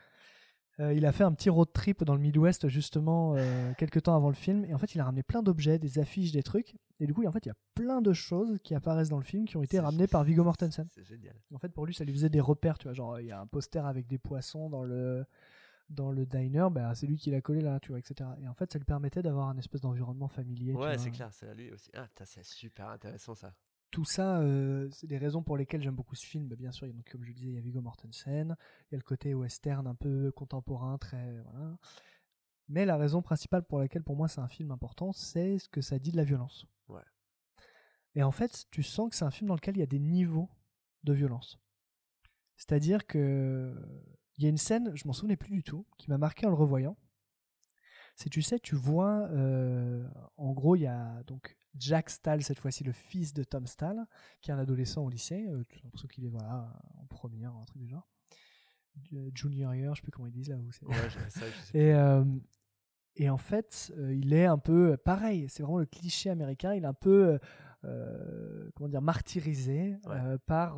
Euh, il a fait un petit road trip dans le Midwest justement euh, quelques temps avant le film et en fait il a ramené plein d'objets, des affiches, des trucs et du coup en fait il y a plein de choses qui apparaissent dans le film qui ont été ramenées par Viggo Mortensen. C'est génial. En fait pour lui ça lui faisait des repères, tu vois, genre il y a un poster avec des poissons dans le dans le diner, bah, c'est lui qui l'a collé là, tu vois, etc. Et en fait ça lui permettait d'avoir un espèce d'environnement familier. Ouais, c'est clair, c'est à lui aussi. Ah, c'est super intéressant ça. Tout ça, euh, c'est des raisons pour lesquelles j'aime beaucoup ce film. Bah, bien sûr, donc, comme je le disais, il y a Viggo Mortensen, il y a le côté western un peu contemporain, très voilà. Mais la raison principale pour laquelle pour moi c'est un film important, c'est ce que ça dit de la violence. Ouais. Et en fait, tu sens que c'est un film dans lequel il y a des niveaux de violence. C'est-à-dire que il y a une scène, je m'en souvenais plus du tout, qui m'a marqué en le revoyant. C'est tu sais, tu vois, euh, en gros, il y a donc Jack Stahl, cette fois-ci le fils de Tom Stahl, qui est un adolescent au lycée. Euh, J'ai l'impression qu'il est voilà, en première, un truc du genre. Euh, Junior year, je sais plus comment ils disent là. Où c'est. Ouais, ça, je sais Et, euh, et en fait, il est un peu pareil. C'est vraiment le cliché américain. Il est un peu, comment dire, martyrisé Ouais. par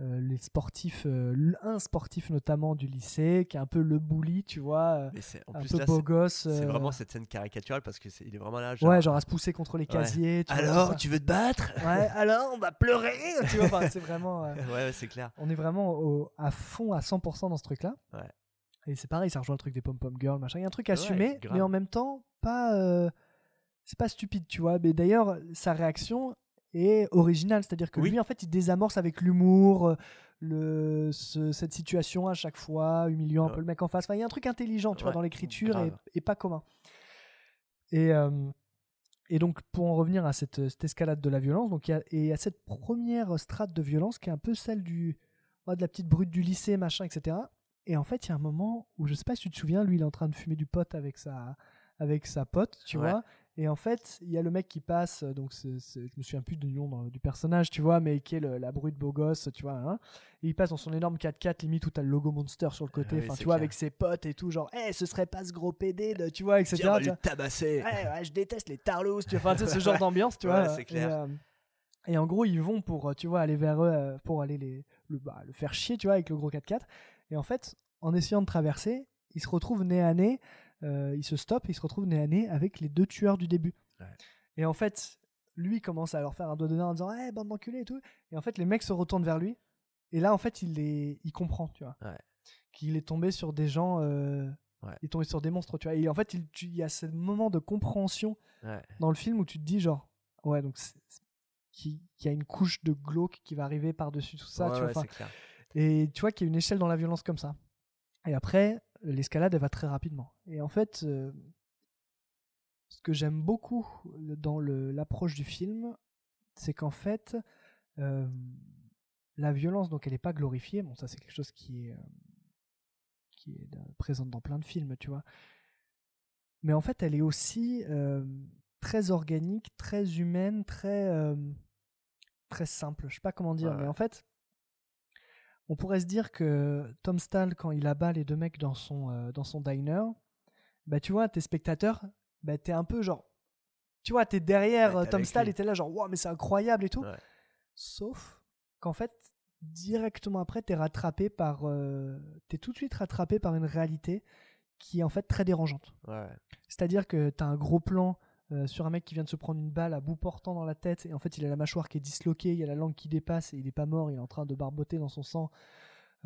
euh, les sportifs, euh, un sportif notamment du lycée, qui est un peu le bully, tu vois, euh, Mais c'est en un plus peu là, beau c'est- gosse. c'est vraiment cette scène caricaturale parce que il est vraiment là. Ouais, genre à se pousser contre les Ouais. casiers. tu Alors, tu veux te battre? Ouais, alors on va pleurer, tu vois. enfin, c'est vraiment. Ouais, ouais, c'est clair. on est vraiment au- à fond, à 100% dans ce truc-là. Ouais. Et c'est pareil, ça rejoint le truc des pom-pom girls, machin. Il y a un truc assumé, mais en même temps, pas. c'est pas stupide, tu vois. Mais d'ailleurs, sa réaction est originale. C'est-à-dire que Oui. lui, en fait, il désamorce avec l'humour euh, le, ce- cette situation à chaque fois, humiliant un Ouais. peu le mec en face. Enfin, il y a un truc intelligent, tu vois, dans l'écriture et, et pas commun. Et. euh, et donc, pour en revenir à cette, cette escalade de la violence, donc il y a, et à cette première strate de violence qui est un peu celle du, de la petite brute du lycée, machin, etc. Et en fait, il y a un moment où, je sais pas si tu te souviens, lui, il est en train de fumer du pot avec sa, avec sa pote, tu Ouais. vois. Et en fait, il y a le mec qui passe, euh, donc c'est- c'est- je me souviens plus du nom dans- du personnage, tu vois, mais qui est le- la brute beau gosse, tu vois. hein. et il passe dans son énorme 4x4, limite où t'as le logo Monster sur le côté, Ah oui, enfin, tu vois, clair. avec ses potes et tout, genre, Eh, ce serait pas ce gros PD, de, tu vois, etc. Tiens, on va tu lui vois. tabasser. Ouais, ouais, je déteste les tarlos, tu vois, ce genre d'ambiance, tu Ouais, vois. c'est clair. Et, euh, Et en gros, ils vont pour, euh, tu vois, aller vers eux, euh, pour aller les, le, bah, le faire chier, tu vois, avec le gros 4x4. Et en fait, en essayant de traverser, ils se retrouvent nez à nez, euh, ils se stoppent, ils se retrouvent nez à nez avec les deux tueurs du début. Ouais. Et en fait, lui commence à leur faire un doigt d'honneur en disant Eh, bande d'enculés et tout. Et en fait, les mecs se retournent vers lui. Et là, en fait, il, les, il comprend, tu vois. Ouais. Qu'il est tombé sur des gens. euh, Ouais. Il est tombé sur des monstres, tu vois. Et en fait, il, tu- il y a ce moment de compréhension dans le film où tu te dis, genre, ouais, donc, qu'il y a une couche de glauque qui va arriver par-dessus tout ça, Ouais, tu vois. ouais, clair. et tu vois qu'il y a une échelle dans la violence comme ça. Et après, l'escalade, elle va très rapidement. Et en fait, euh, ce que j'aime beaucoup dans l'approche du film, c'est qu'en fait, euh, la violence, donc elle n'est pas glorifiée. Bon, ça, c'est quelque chose qui est, euh, qui est présente dans plein de films, tu vois. Mais en fait, elle est aussi très organique, très humaine, très, très simple. Je sais pas comment dire, Ouais, mais en fait, on pourrait se dire que Tom Stahl, quand il abat les deux mecs dans son, euh, dans son diner, bah tu vois, tes spectateurs, bah t'es un peu genre. Tu vois, t'es derrière Ouais, euh, Tom Stahl et t'es là genre, waouh, mais c'est incroyable et tout. Ouais. Sauf qu'en fait, directement après, t'es rattrapé par. euh, t'es tout de suite rattrapé par une réalité qui est en fait très dérangeante. Ouais. C'est-à-dire que tu as un gros plan euh, sur un mec qui vient de se prendre une balle à bout portant dans la tête et en fait il a la mâchoire qui est disloquée, il y a la langue qui dépasse et il est pas mort, il est en train de barboter dans son sang.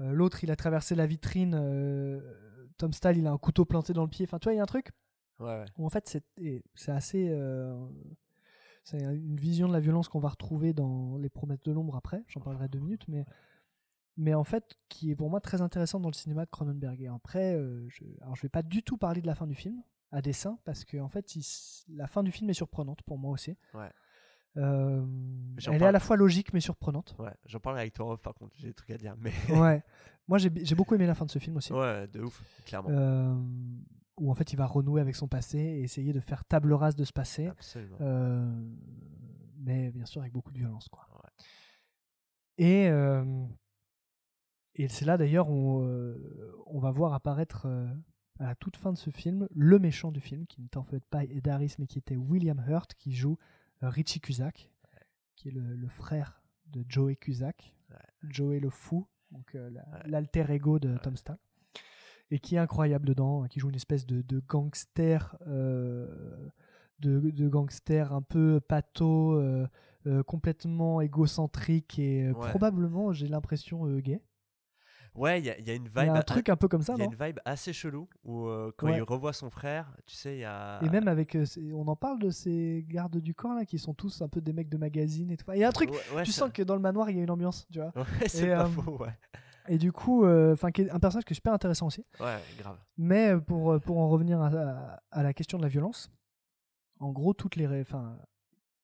Euh, L'autre il a traversé la vitrine, euh, Tom Stahl il a un couteau planté dans le pied. Enfin tu vois, il y a un truc Ouais, ouais. où en fait c'est assez. c'est une vision de la violence qu'on va retrouver dans Les Promesses de l'ombre après, j'en parlerai deux minutes, mais, mais en fait qui est pour moi très intéressant dans le cinéma de Cronenberg. Et après, euh, je, alors je vais pas du tout parler de la fin du film à dessein parce que en fait il la fin du film est surprenante pour moi aussi. Ouais. Euh, elle est parle- à la fois logique mais surprenante. Ouais, j'en parlerai avec toi off, par contre, j'ai des trucs à dire. Mais ouais. Moi j'ai beaucoup aimé la fin de ce film aussi. ouais, de ouf, clairement. Euh, où en fait il va renouer avec son passé et essayer de faire table rase de ce passé. Absolument. Euh, mais bien sûr avec beaucoup de violence quoi. Ouais. Et et c'est là d'ailleurs où on va voir apparaître à la toute fin de ce film le méchant du film qui n'était en fait pas Ed Harris mais qui était William Hurt qui joue euh, Richie Cusack qui est le, le frère de Joey Cusack. Joey le fou donc euh, la- l'alter ego de Tom Stahl et qui est incroyable dedans, qui joue une espèce de, de gangster, euh, de, de gangster un peu pato, euh, euh, complètement égocentrique et Ouais. probablement, j'ai l'impression, gay. Ouais, il y, a- il y a une vibe. Il y a un truc un peu comme ça, Il y a une vibe assez chelou où euh, quand Ouais. il revoit son frère, tu sais, il y a. Et même avec, euh, on en parle de ces gardes du corps là, qui sont tous un peu des mecs de magazine et tout. Il y a un truc, Ouais, ouais, tu ça- sens que dans le manoir il y a une ambiance, tu vois. C'est pas euh, faux, ouais. Et du coup, euh, enfin, un personnage qui est super intéressant aussi. Ouais, grave. Mais pour, pour en revenir à, à- à la question de la violence, en gros, toutes les. Enfin,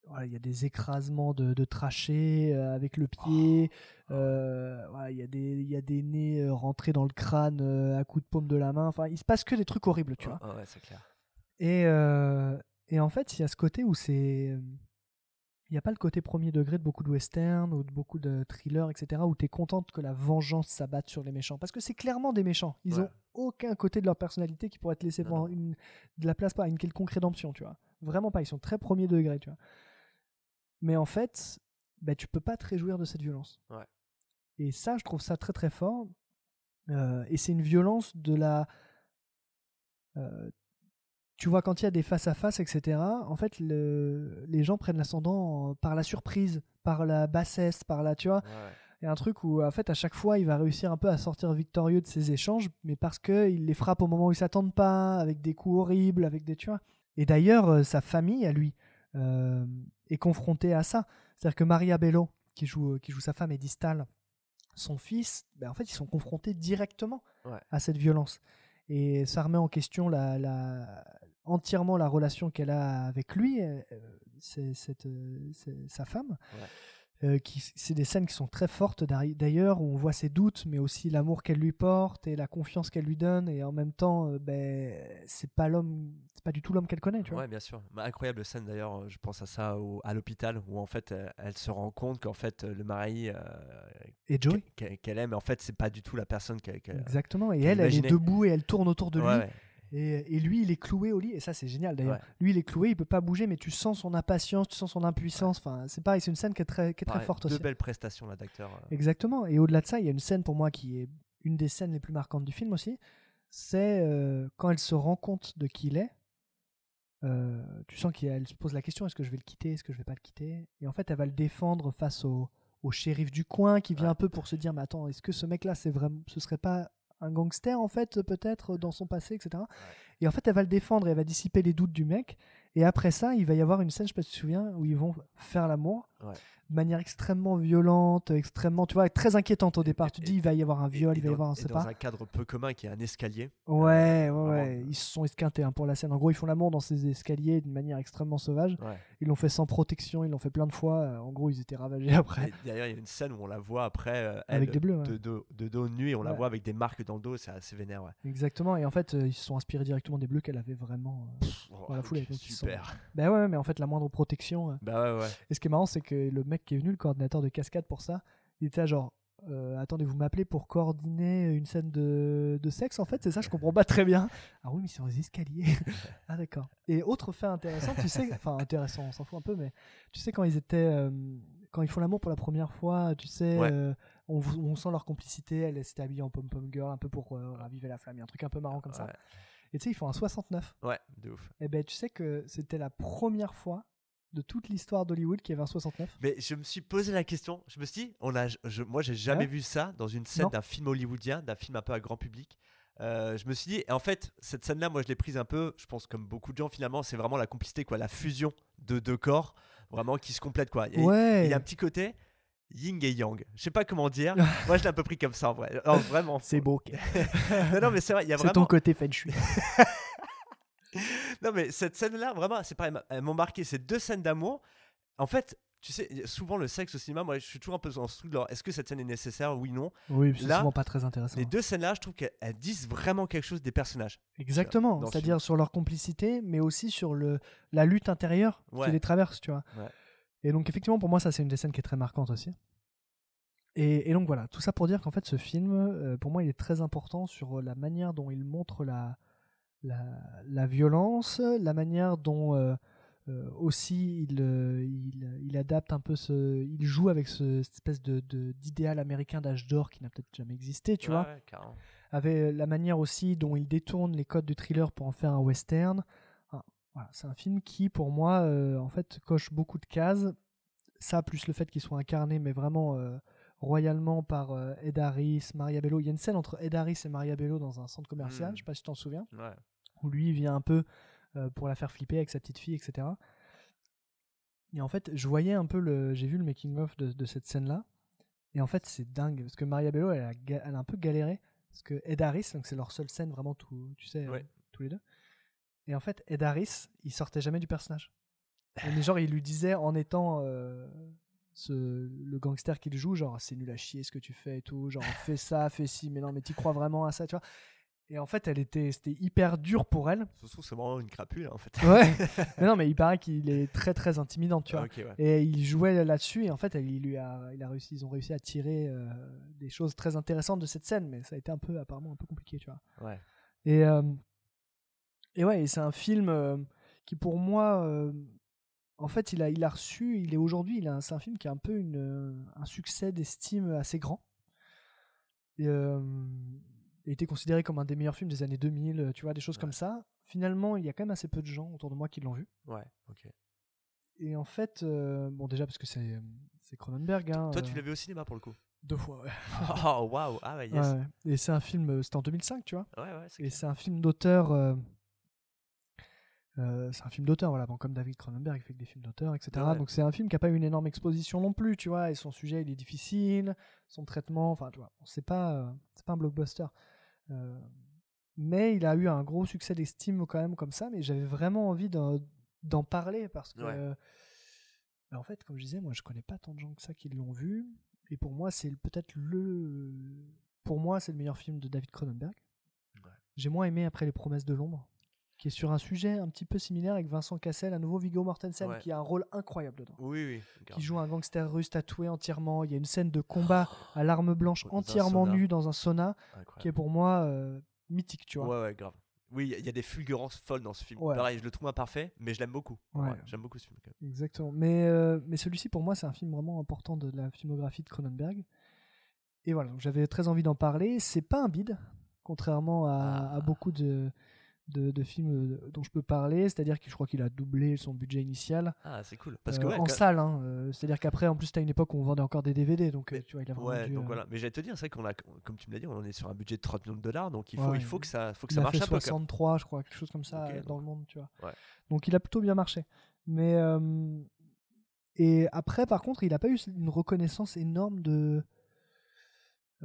voilà, il y a des écrasements de, de trachées euh, avec le pied. euh, voilà, il y a des il y a des nez euh, rentrés dans le crâne euh, à coups de paume de la main. Enfin, il se passe que des trucs horribles, tu vois. Ouais, ouais, c'est clair. Et, euh, et en fait, il y a ce côté où c'est. euh, Il n'y a pas le côté premier degré de beaucoup de westerns ou de beaucoup de thrillers, etc., où tu es contente que la vengeance s'abatte sur les méchants. Parce que c'est clairement des méchants. Ils Ouais. ont aucun côté de leur personnalité qui pourrait te laisser une, de la place à une quelconque rédemption, tu vois. Vraiment pas. Ils sont très premier degré, tu vois. Mais en fait, bah, tu peux pas te réjouir de cette violence. Ouais. Et ça, je trouve ça très très fort. Euh, et c'est une violence de la. euh, tu vois, quand il y a des face-à-face, etc., en fait, le- les gens prennent l'ascendant en- par la surprise, par la bassesse, par la. Tu vois, Ouais. il y a un truc où, en fait, à chaque fois, il va réussir un peu à sortir victorieux de ses échanges, mais parce qu'il les frappe au moment où ils s'attendent pas, avec des coups horribles, avec des. Tu vois. Et d'ailleurs, euh, sa famille, à lui, euh, est confrontée à ça. C'est-à-dire que Maria Bello, qui joue, qui joue sa femme, Eddie Stahl, son fils, ben, en fait, ils sont confrontés directement Ouais. à cette violence. Et ça remet en question la, la- entièrement la relation qu'elle a avec lui, euh, c'est, cette, euh, c'est sa femme. Euh, c'est des scènes qui sont très fortes d'ailleurs, où on voit ses doutes, mais aussi l'amour qu'elle lui porte et la confiance qu'elle lui donne. Et en même temps, euh, ben, c'est pas l'homme, c'est pas du tout l'homme qu'elle connaît. Tu vois. Ouais, bien sûr. Bah, incroyable scène d'ailleurs, je pense à ça au- à l'hôpital où en fait elle se rend compte qu'en fait euh, le mari euh, Et qu'elle- aime, en fait c'est pas du tout la personne qu'elle. qu'elle- Exactement. Et elle, elle est debout et elle tourne autour de lui. Ouais. Et, et lui, il est cloué au lit, et ça c'est génial d'ailleurs. Ouais. Lui, il est cloué, il peut pas bouger, mais tu sens son impatience, tu sens son impuissance. Enfin, c'est pareil, c'est une scène qui est très, qui est très forte Deux aussi. belles prestations là d'acteurs. euh. Exactement. Et au-delà de ça, il y a une scène pour moi qui est une des scènes les plus marquantes du film aussi. C'est euh, quand elle se rend compte de qui il est. euh, tu sens qu'elle se pose la question est-ce que je vais le quitter Est-ce que je vais pas le quitter? Et en fait, elle va le défendre face au, au shérif du coin qui vient un peu pour se dire mais attends, est-ce que ce mec-là, c'est vraiment, ce serait pas un gangster en fait, peut-être dans son passé, etc. Et en fait, elle va le défendre et elle va dissiper les doutes du mec. Et après ça, il va y avoir une scène, je sais pas si tu te souviens, où ils vont faire l'amour Ouais. de manière extrêmement violente, extrêmement, tu vois, très inquiétante au départ. Tu te dis, il va y avoir un viol, et il va y avoir un c'est dans un cadre peu commun qui est un escalier. Ouais, ouais, vraiment, ouais. euh, Ils se sont esquintés hein, pour la scène. En gros, ils font l'amour dans ces escaliers d'une manière extrêmement sauvage. Ouais. Ils l'ont fait sans protection, ils l'ont fait plein de fois. Euh, En gros, ils étaient ravagés après. D'ailleurs, il y a une scène où on la voit après, euh, Avec elle, des bleus, ouais. de, dos, de dos nu, et on la Ouais. voit avec des marques dans le dos, c'est assez vénère. Ouais. Exactement. Et en fait, euh, ils se sont inspirés directement des bleus qu'elle avait vraiment euh, Oh, dans la foulée. Donc, sont- super. Bah ouais, mais en fait, la moindre protection. euh, Bah ouais, ouais. Et ce qui est marrant, c'est que le mec qui est venu, le coordinateur de cascade pour ça, il était genre. euh, attendez, vous m'appelez pour coordonner une scène de, de sexe en fait, c'est ça, je comprends pas très bien. Ah oui, mais dans les escaliers. ah d'accord. Et autre fait intéressant, tu sais, enfin intéressant, on s'en fout un peu, mais tu sais quand ils étaient, euh, quand ils font l'amour pour la première fois, tu sais, Ouais. euh, on, on sent leur complicité, elle s'était habillée en pom pom girl un peu pour raviver la flamme, il y a un truc un peu marrant comme ça. Et tu sais, ils font un 69. Ouais, de ouf. Et ben tu sais que c'était la première fois de toute l'histoire d'Hollywood qu'il y avait un 69. Mais je me suis posé la question, je me suis dit, on a, je, moi j'ai jamais Ouais. vu ça dans une scène d'un film hollywoodien, d'un film un peu à grand public. Euh, je me suis dit, et en fait, cette scène-là, moi je l'ai prise un peu, je pense comme beaucoup de gens finalement, c'est vraiment la complicité, quoi, la fusion de deux corps, vraiment qui se complètent, quoi. Ouais. Il y a un petit côté yin et yang. Je sais pas comment dire. moi je l'ai un peu pris comme ça en vrai. Non, vraiment. C'est beau. non, non, mais c'est vrai, il y a C'est ton côté feng shui. Non, mais cette scène-là, vraiment, c'est pareil, elles m'ont marqué. Ces deux scènes d'amour. En fait, tu sais, souvent le sexe au cinéma, moi je suis toujours un peu dans ce truc de est-ce que cette scène est nécessaire Oui, non? Oui, c'est souvent pas très intéressant. Les deux scènes-là, je trouve qu'elles elles disent vraiment quelque chose des personnages. Exactement, ce c'est-à-dire sur leur complicité, mais aussi sur le, la lutte intérieure Ouais. qui les traverse, tu vois. Ouais. Et donc effectivement, pour moi, ça c'est une des scènes qui est très marquante aussi. Et, et donc voilà, tout ça pour dire qu'en fait, ce film, euh, pour moi, il est très important sur la manière dont il montre la, la, la violence, la manière dont euh, euh, aussi il, euh, il, il adapte un peu ce, il joue avec ce, cette espèce de d'idéal américain d'âge d'or qui n'a peut-être jamais existé, tu Ouais, vois ouais, avec la manière aussi dont il détourne les codes du thriller pour en faire un western. Voilà, c'est un film qui, pour moi, euh, en fait, coche beaucoup de cases. Ça, plus le fait qu'il soit incarné, mais vraiment euh, royalement par euh, Ed Harris, Maria Bello. Il y a une scène entre Ed Harris et Maria Bello dans un centre commercial, Mm. je sais pas si tu t'en souviens, Ouais. où lui il vient un peu euh, pour la faire flipper avec sa petite fille, etc. Et en fait, je voyais un peu le. J'ai vu le making-of de, de cette scène-là. Et en fait, c'est dingue. Parce que Maria Bello, elle a, elle a un peu galéré. Parce que Ed Harris, donc c'est leur seule scène vraiment, tout, tu sais, Ouais. tous les deux. Et en fait, Ed Harris, il sortait jamais du personnage. Mais genre, il lui disait en étant euh, ce, le gangster qu'il joue, genre, c'est nul à chier ce que tu fais et tout. Genre, fais ça, fais ci, mais non, mais tu crois vraiment à ça, tu vois. Et en fait, elle était, c'était hyper dur pour elle. Ça se trouve, c'est vraiment une crapule en fait. Ouais. mais non, mais il paraît qu'il est très très intimidant, tu Ah, vois. ouais. Et il jouait là-dessus et en fait, il lui a, il a réussi, ils ont réussi à tirer euh, des choses très intéressantes de cette scène, mais ça a été un peu apparemment un peu compliqué, tu vois. Ouais. Et euh, et ouais, et c'est un film euh, qui pour moi, euh, en fait, il a, il a reçu, il est aujourd'hui, il a, c'est un film qui a un peu une, euh, un succès d'estime assez grand. Et, euh, il a été considéré comme un des meilleurs films des années 2000, tu vois, des choses comme ça. Finalement, il y a quand même assez peu de gens autour de moi qui l'ont vu. Ouais, ok. Et en fait, bon, déjà parce que c'est c'est Cronenberg. Hein, Toi, tu l'as vu au cinéma pour le coup? Deux fois, ouais. Oh, waouh Ah, ouais, yes. Ouais. Et c'est un film, c'était en 2005, tu vois. Ouais, ouais, c'est Et c'est un film d'auteur. euh, euh, c'est un film d'auteur, voilà. Bon, comme David Cronenberg, il fait que des films d'auteur, etc. Ouais. Donc c'est un film qui a pas eu une énorme exposition non plus, tu vois. Et son sujet, il est difficile, son traitement, enfin, tu vois, c'est pas, euh, c'est pas un blockbuster. Euh, mais il a eu un gros succès d'estime quand même comme ça. Mais j'avais vraiment envie d'en, parler parce que, Ouais. euh, en fait, comme je disais, moi, je connais pas tant de gens que ça qui l'ont vu. Et pour moi, c'est peut-être le, pour moi, c'est le meilleur film de David Cronenberg. J'ai moins aimé après Les Promesses de l'ombre, qui est sur un sujet un petit peu similaire avec Vincent Cassel, à nouveau Viggo Mortensen, Ouais. qui a un rôle incroyable dedans. Oui, oui. Qui joue un gangster russe tatoué entièrement. Il y a une scène de combat à l'arme blanche entièrement nue dans un sauna, Incroyable. qui est pour moi euh, mythique, tu vois. Ouais, ouais, grave. Oui, il y a- des fulgurances folles dans ce film. Ouais. Pareil, je le trouve imparfait, mais je l'aime beaucoup. Ouais. Ouais, J'aime beaucoup ce film. quand même. Exactement. Mais, euh, mais celui-ci, pour moi, c'est un film vraiment important de la filmographie de Cronenberg. Et voilà, j'avais très envie d'en parler. C'est pas un bide, contrairement à, Ah. à beaucoup de, de, de films euh, dont je peux parler. C'est-à-dire que je crois qu'il a doublé son budget initial. Ah, c'est cool. Parce euh, que ouais, en quand- salle, hein, euh, c'est-à-dire qu'après, en plus, t'as une époque où on vendait encore des DVD, donc euh, Mais- tu vois, il a Ouais, dû, donc euh, voilà. Mais j'allais te dire, c'est vrai qu'on a, comme tu me l'as dit, on est sur un budget de 30 millions de dollars, donc il faut, Ouais, il faut que ça, faut que il ça a marche fait un peu. quand même. 63, je crois, quelque chose comme ça euh, dans donc- le monde, tu vois. Donc il a plutôt bien marché. Mais euh, et après, par contre, il n'a pas eu une reconnaissance énorme de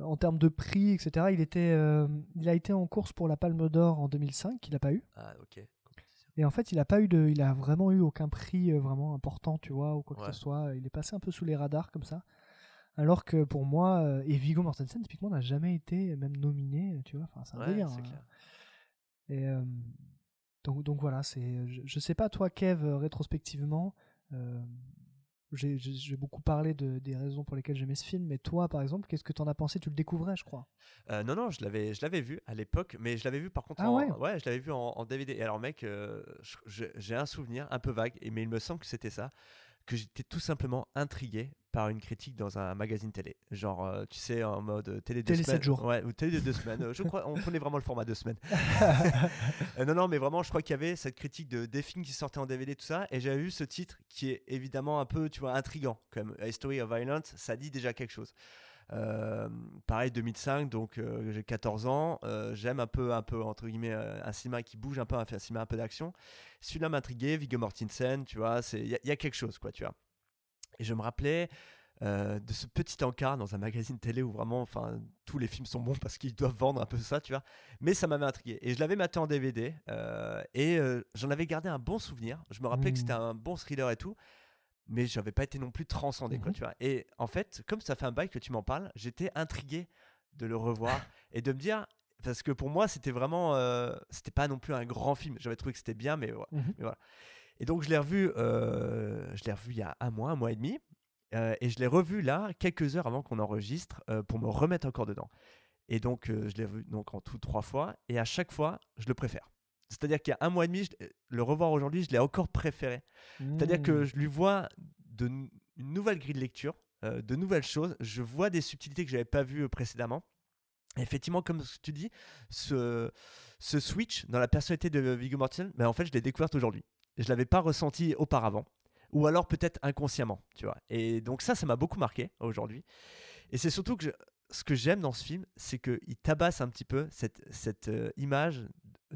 en termes de prix, etc. Il était, euh, il a été en course pour la Palme d'Or en 2005, qu'il n'a pas eu. Ah, ok. Et en fait, il a pas eu de, il a vraiment eu aucun prix euh, vraiment important, tu vois, ou quoi que ce soit. Il est passé un peu sous les radars comme ça. Alors que pour moi, euh, et Viggo Mortensen typiquement n'a jamais été même nominé, tu vois. Enfin, c'est un Ouais, délire. hein. clair. Et euh, donc, donc voilà, c'est. Je, je sais pas toi, Kev, euh, rétrospectivement, euh, j'ai beaucoup parlé de, des raisons pour lesquelles j'aimais ce film, mais toi, par exemple, qu'est-ce que t'en as pensé? Tu le découvrais, je crois. Euh, non, non, je l'avais, je l'avais vu à l'époque, mais je l'avais vu par contre Ah en, ouais? je l'avais vu en, en DVD. Et alors, mec, euh, j'ai un souvenir un peu vague, mais il me semble que c'était ça, que j'étais tout simplement intrigué par une critique dans un magazine télé. Genre, euh, tu sais, en mode euh, télé de Télé semaines. sept jours. Ouais, ou télé de deux semaines. Euh, Je crois, on prenait vraiment le format deux semaines. Euh, non, non, mais vraiment, je crois qu'il y avait cette critique de, des films qui sortaient en DVD, tout ça, et j'avais vu ce titre qui est évidemment un peu, tu vois, intrigant. Comme A History of Violence, ça dit déjà quelque chose. Euh, pareil 2005 donc euh, j'ai 14 ans euh, j'aime un peu un peu entre guillemets un cinéma qui bouge un peu un cinéma un peu d'action. Celui-là m'intriguait Viggo Mortensen tu vois c'est il y, a- il y a quelque chose quoi tu vois. Et je me rappelais euh, de ce petit encart dans un magazine télé où vraiment enfin tous les films sont bons parce qu'ils doivent vendre un peu ça tu vois. Mais ça m'avait intrigué. Et je l'avais maté en DVD euh, et euh, j'en avais gardé un bon souvenir. Je me rappelais que Mm. c'était un bon thriller et tout mais j'avais pas été non plus transcendé quoi Mhm. tu vois. Et en fait comme ça fait un bail que tu m'en parles j'étais intrigué de le revoir et de me dire parce que pour moi c'était vraiment euh, c'était pas non plus un grand film. J'avais trouvé que c'était bien mais, ouais, mais voilà. Et donc je l'ai revu euh, je l'ai revu il y a un mois un mois et demi euh, et je l'ai revu là quelques heures avant qu'on enregistre pour me remettre encore dedans. Et donc je l'ai revu donc en tout trois fois et à chaque fois je le préfère c'est-à-dire qu'il y a un mois et demi je- le revoir aujourd'hui je l'ai encore préféré c'est-à-dire que Mmh. je lui vois de, une nouvelle grille de lecture, euh, de nouvelles choses. Je vois des subtilités que je n'avais pas vues euh, précédemment. Et effectivement, comme tu dis, ce, ce switch dans la personnalité de Viggo Mortensen, ben en fait, je l'ai découverte aujourd'hui. Je ne l'avais pas ressenti auparavant. Ou alors peut-être inconsciemment, tu vois. Et donc ça, ça m'a beaucoup marqué aujourd'hui. Et c'est surtout que je- ce que j'aime dans ce film, c'est qu'il tabasse un petit peu cette, cette euh, image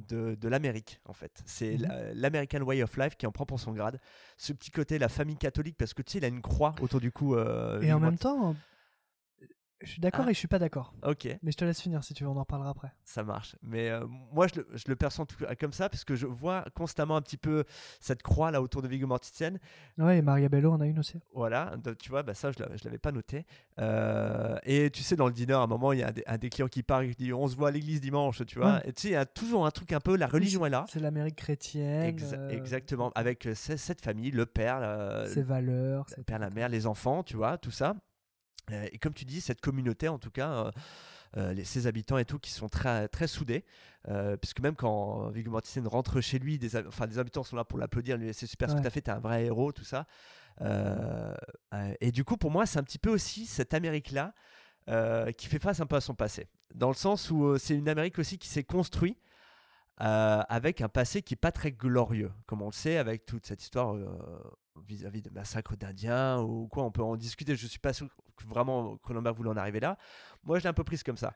de, de l'Amérique, en fait. C'est la- l'American Way of Life qui en prend pour son grade. Ce petit côté, la famille catholique, parce que tu sais, il a une croix autour du cou. euh, Et en même temps, je suis d'accord Ah. et je suis pas d'accord. Ok. Mais je te laisse finir si tu veux, on en reparlera après. Ça marche. Mais euh, moi, je le, je le perçois tout comme ça, parce que je vois constamment un petit peu cette croix là autour de Viggo Mortensen. Ouais, et Maria Bello en a une aussi. Voilà, tu vois, bah ça, je l'avais, je l'avais pas noté. Euh, et tu sais, dans le dîner, à un moment, il y a un des, un des clients qui part et qui dit On se voit à l'église dimanche, tu vois. Ouais. Et tu sais, il y a toujours un truc un peu, la religion est là. C'est l'Amérique chrétienne. Exa- euh, exactement, avec ce- cette famille, le père, Ses valeurs. le père, la mère, les enfants, tu vois, tout ça. Euh, et comme tu dis, cette communauté, en tout cas, euh, euh, les, ses habitants et tout, qui sont très, très soudés. Euh, puisque même quand Viggo Mortensen rentre chez lui, des, enfin, des habitants sont là pour l'applaudir, lui, c'est super ce Ouais. que tu as fait, t'es un vrai héros, tout ça. Euh, et du coup, pour moi, c'est un petit peu aussi cette Amérique-là qui fait face un peu à son passé. Dans le sens où c'est une Amérique aussi qui s'est construite euh, avec un passé qui est pas très glorieux, comme on le sait, avec toute cette histoire euh, vis-à-vis de massacres d'Indiens ou quoi. On peut en discuter. Je suis pas sûr que vraiment Cronenberg voulait en arriver là. Moi, je l'ai un peu prise comme ça.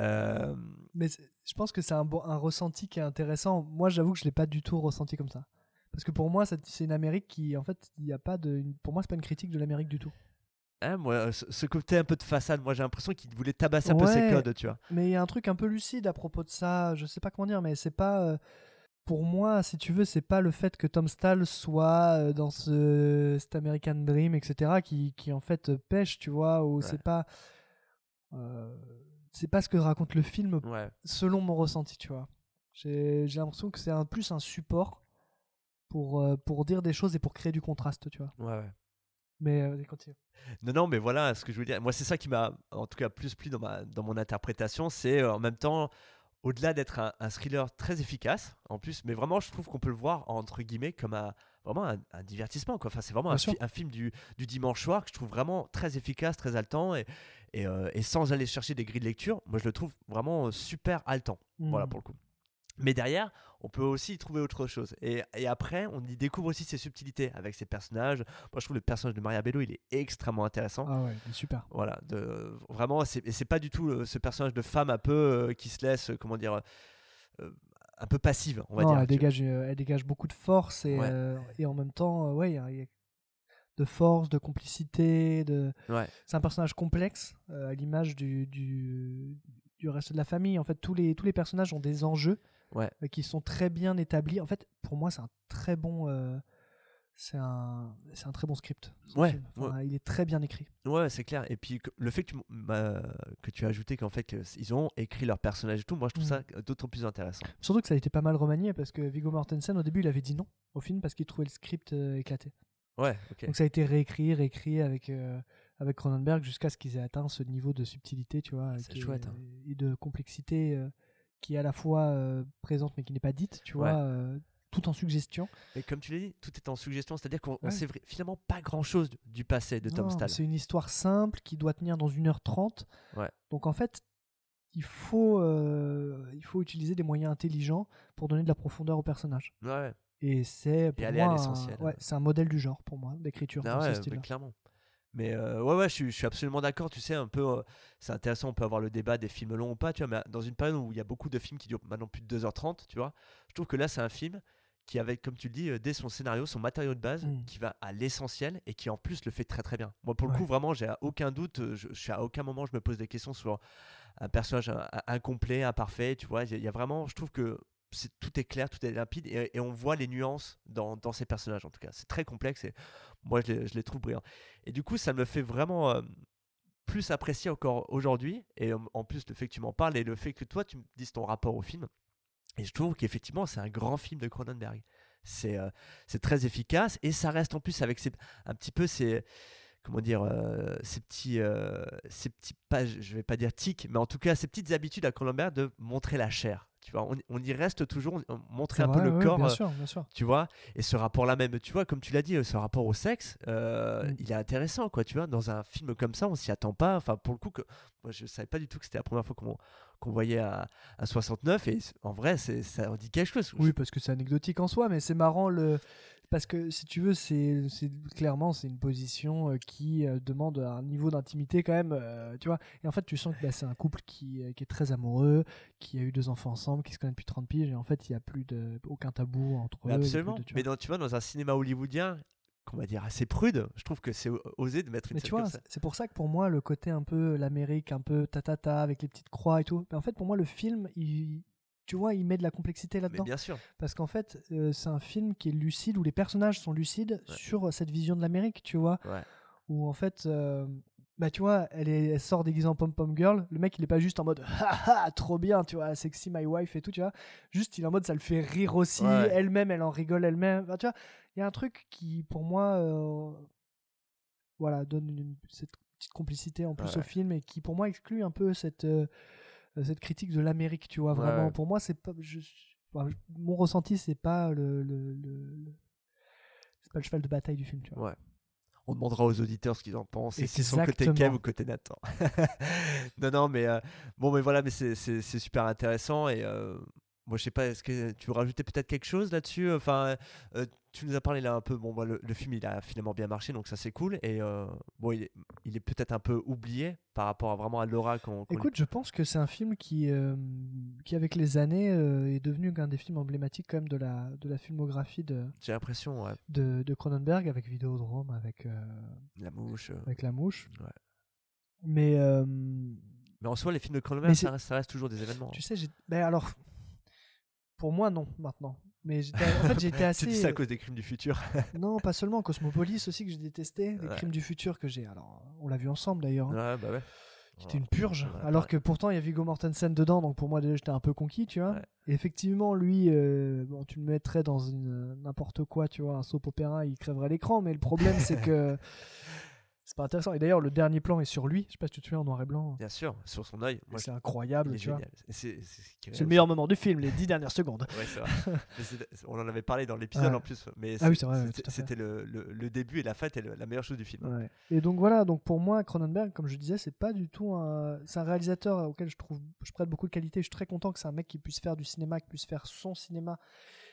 Euh, Mais je pense que c'est un, bon- un ressenti qui est intéressant. Moi, j'avoue que je l'ai pas du tout ressenti comme ça. Parce que pour moi, c'est une Amérique qui, en fait, il n'y a pas de. une- Pour moi, c'est pas une critique de l'Amérique du tout. hein, moi, ce, ce côté un peu de façade, moi, j'ai l'impression qu'il voulait tabasser un peu ses codes, tu vois. Mais il y a un truc un peu lucide à propos de ça. Je sais pas comment dire, mais c'est pas. euh, Pour moi, si tu veux, c'est pas le fait que Tom Stahl soit euh, dans ce cet American Dream, etc., qui, qui en fait pêche, tu vois, ou c'est pas. euh, c'est pas ce que raconte le film Ouais. selon mon ressenti, tu vois. J'ai l'impression que c'est un, plus un support pour, euh, pour dire des choses et pour créer du contraste, tu vois. Ouais, ouais. Mais euh, continue. Non, non, mais voilà ce que je veux dire. Moi, c'est ça qui m'a, en tout cas, plus plu dans, ma, dans mon interprétation. C'est euh, en même temps, au-delà d'être un, un thriller très efficace, en plus, mais vraiment, je trouve qu'on peut le voir entre guillemets comme un vraiment un, un divertissement. Quoi. Enfin, c'est vraiment un, sûr. fi- un film du, du dimanche soir que je trouve vraiment très efficace, très haletant et, et, euh, et sans aller chercher des grilles de lecture, moi je le trouve vraiment euh, super haletant. Voilà Mm. pour le coup. Mais derrière, on peut aussi y trouver autre chose. Et, et après, on y découvre aussi ses subtilités avec ses personnages. Moi, je trouve le personnage de Maria Bello, il est extrêmement intéressant. Ah ouais, il est super. Voilà, de, vraiment, c'est, pas du tout euh, ce personnage de femme un peu euh, qui se laisse, euh, comment dire, euh, un peu passive, on va Non, dire. elle dégage, elle dégage beaucoup de force et, Ouais. euh, et en même temps, ouais, il y a- il y a de force, de complicité. De... Ouais. C'est un personnage complexe euh, à l'image du, du, du reste de la famille. En fait, tous les, tous les personnages ont des enjeux Ouais. euh, qui sont très bien établis. En fait, pour moi, c'est un très bon. euh, c'est un, c'est un très bon script. Ouais, film. Enfin, ouais. Il est très bien écrit. Ouais, c'est clair. Et puis le fait que tu, m'as- que tu as ajouté qu'en fait ils ont écrit leur personnage et tout, moi je trouve Mm. ça d'autant plus intéressant. Surtout que ça a été pas mal remanié parce que Viggo Mortensen, au début, il avait dit non au film parce qu'il trouvait le script euh, éclaté. Ouais, ok. Donc ça a été réécrit, réécrit avec, euh, avec Cronenberg jusqu'à ce qu'ils aient atteint ce niveau de subtilité, tu vois, chouette, hein. et de complexité euh, qui est à la fois euh, présente mais qui n'est pas dite, tu Ouais. vois, euh, tout en suggestion. Et comme tu l'as dit, tout est en suggestion, c'est-à-dire qu'on on Ouais. sait finalement pas grand-chose du- passé de Tom Stahl. C'est une histoire simple qui doit tenir dans 1h30. Ouais. Donc en fait, il faut, euh, il faut utiliser des moyens intelligents pour donner de la profondeur au personnage. Ouais. Et c'est pour aller à moi c'est un modèle du genre pour moi d'écriture Ah clairement. Mais euh, ouais, ouais, je suis, je suis absolument d'accord. Tu sais, un peu, euh, c'est intéressant. On peut avoir le débat des films longs ou pas, tu vois. Mais dans une période où il y a beaucoup de films qui durent maintenant plus de 2h30, tu vois, je trouve que là, c'est un film qui, avec, comme tu le dis, euh, dès son scénario, son matériau de base, Mm. qui va à l'essentiel et qui en plus le fait très très bien. Moi, pour le Ouais. coup, vraiment, j'ai aucun doute. euh, Je, je suis à aucun moment, je me pose des questions sur un personnage euh, incomplet, imparfait. Tu vois, il y a- il y a vraiment, je trouve que tout est clair, tout est limpide et, on voit les nuances dans, ces personnages en tout cas. C'est très complexe et moi je les, trouve brillants. Et du coup, ça me fait vraiment euh, plus apprécier encore aujourd'hui. Et euh, en plus, le fait que tu m'en parles et le fait que toi tu me dises ton rapport au film. Et je trouve qu'effectivement, c'est un grand film de Cronenberg. C'est euh, très efficace et ça reste en plus avec ces, un petit peu ces comment dire ces petits ces petits pas je vais pas dire tics mais en tout cas ces petites habitudes à Cronenberg de montrer la chair tu vois on, on y reste toujours on- on- montrer un peu le ouais, corps bien euh, sûr, bien sûr. tu vois et ce rapport là même tu vois comme tu l'as dit euh, ce rapport au sexe euh, Mm. il est intéressant quoi tu vois dans un film comme ça on s'y attend pas enfin pour le coup que moi je savais pas du tout que c'était la première fois qu'on qu'on voyait à, à 69 et en vrai c'est ça en dit quelque chose Oui, parce que c'est anecdotique en soi, mais c'est marrant le parce que si tu veux, c'est clairement c'est une position euh, qui euh, demande un niveau d'intimité quand même, euh, tu vois. Et en fait, tu sens que bah, c'est un couple qui, qui est très amoureux, qui a eu deux enfants ensemble, qui se connaît depuis 30 piges, et en fait, il n'y a plus de aucun tabou entre Mais eux. absolument de- tu mais dans, tu vois dans un cinéma hollywoodien qu'on va dire assez prude je trouve que c'est osé de mettre une Mais tu vois, c'est pour ça que pour moi, le côté un peu l'Amérique, un peu tatata, avec les petites croix et tout, mais en fait, pour moi, le film, il, tu vois, il met de la complexité là-dedans. bien sûr Parce qu'en fait, euh, c'est un film qui est lucide, où les personnages sont lucides Ouais. sur cette vision de l'Amérique, tu vois. Ouais. Où en fait, euh, bah tu vois, elle, est, elle sort déguisée en pom-pom girl. Le mec, il est pas juste en mode haha, trop bien, tu vois, sexy my wife et tout, tu vois. Juste, il est en mode ça le fait rire aussi. Ouais. Elle-même, elle en rigole elle-même. Enfin, tu vois, il y a un truc qui, pour moi, euh, voilà, donne une, cette petite complicité en plus au film et qui, pour moi, exclut un peu cette. Cette critique de l'Amérique, tu vois, vraiment. ouais. Pour moi, c'est pas. je- je- mon ressenti, c'est pas le. le, pas le cheval de bataille du film, tu vois. Ouais. On demandera aux auditeurs ce qu'ils en pensent et s'ils sont côté. Kev ou côté Nathan. non, non, mais euh, bon, mais voilà, mais c'est super intéressant et euh, moi je sais pas, est-ce que tu veux rajouter peut-être quelque chose là-dessus? Enfin, euh, tu nous as parlé là un peu. Bon, moi, le, le film il a finalement bien marché, donc ça c'est cool et euh, bon, il est, il est peut-être un peu oublié par rapport à vraiment à l'aura qu'on. lui- Écoute, je pense que c'est un film qui, euh, qui avec les années, euh, est devenu un des films emblématiques quand même de la, de la filmographie de, J'ai l'impression, ouais, de, de Cronenberg, avec Vidéodrome, avec, la mouche. avec La Mouche. Ouais. Mais Mais en soi, les films de Cronenberg, ça reste, ça reste toujours des événements. tu sais, j'ai... Ben alors, pour moi, non, maintenant. Mais j'étais- en fait, été assez... tu dis ça à cause des crimes du futur. Non, pas seulement. Cosmopolis aussi, que j'ai détesté. Les Ouais. crimes du futur que j'ai... Alors, on l'a vu ensemble, d'ailleurs. hein. ouais, bah ouais. C'était une purge. Ouais, alors que pourtant, il y a Viggo Mortensen dedans. Donc, pour moi, déjà, j'étais un peu conquis, tu vois. Et effectivement, lui, euh, bon, tu le mettrais dans une n'importe quoi, tu vois, un soap opéra, il crèverait l'écran. Mais le problème, c'est que... C'est pas intéressant. Et d'ailleurs, le dernier plan est sur lui. Je sais pas si tu te souviens en noir et blanc. Bien sûr, sur son œil. C'est incroyable. Et C'est le meilleur moment du film, les dix dernières secondes. Ouais, c'est vrai. On en avait parlé dans l'épisode Ouais. en plus. Mais Ah oui, c'est vrai, ouais, c'était- le, le- le début et la fin le- la meilleure chose du film. Ouais. Et donc voilà, donc pour moi, Cronenberg, comme je disais, c'est pas du tout un. C'est un réalisateur auquel je trouve, je prête beaucoup de qualité. Je suis très content que c'est un mec qui puisse faire du cinéma, qui puisse faire son cinéma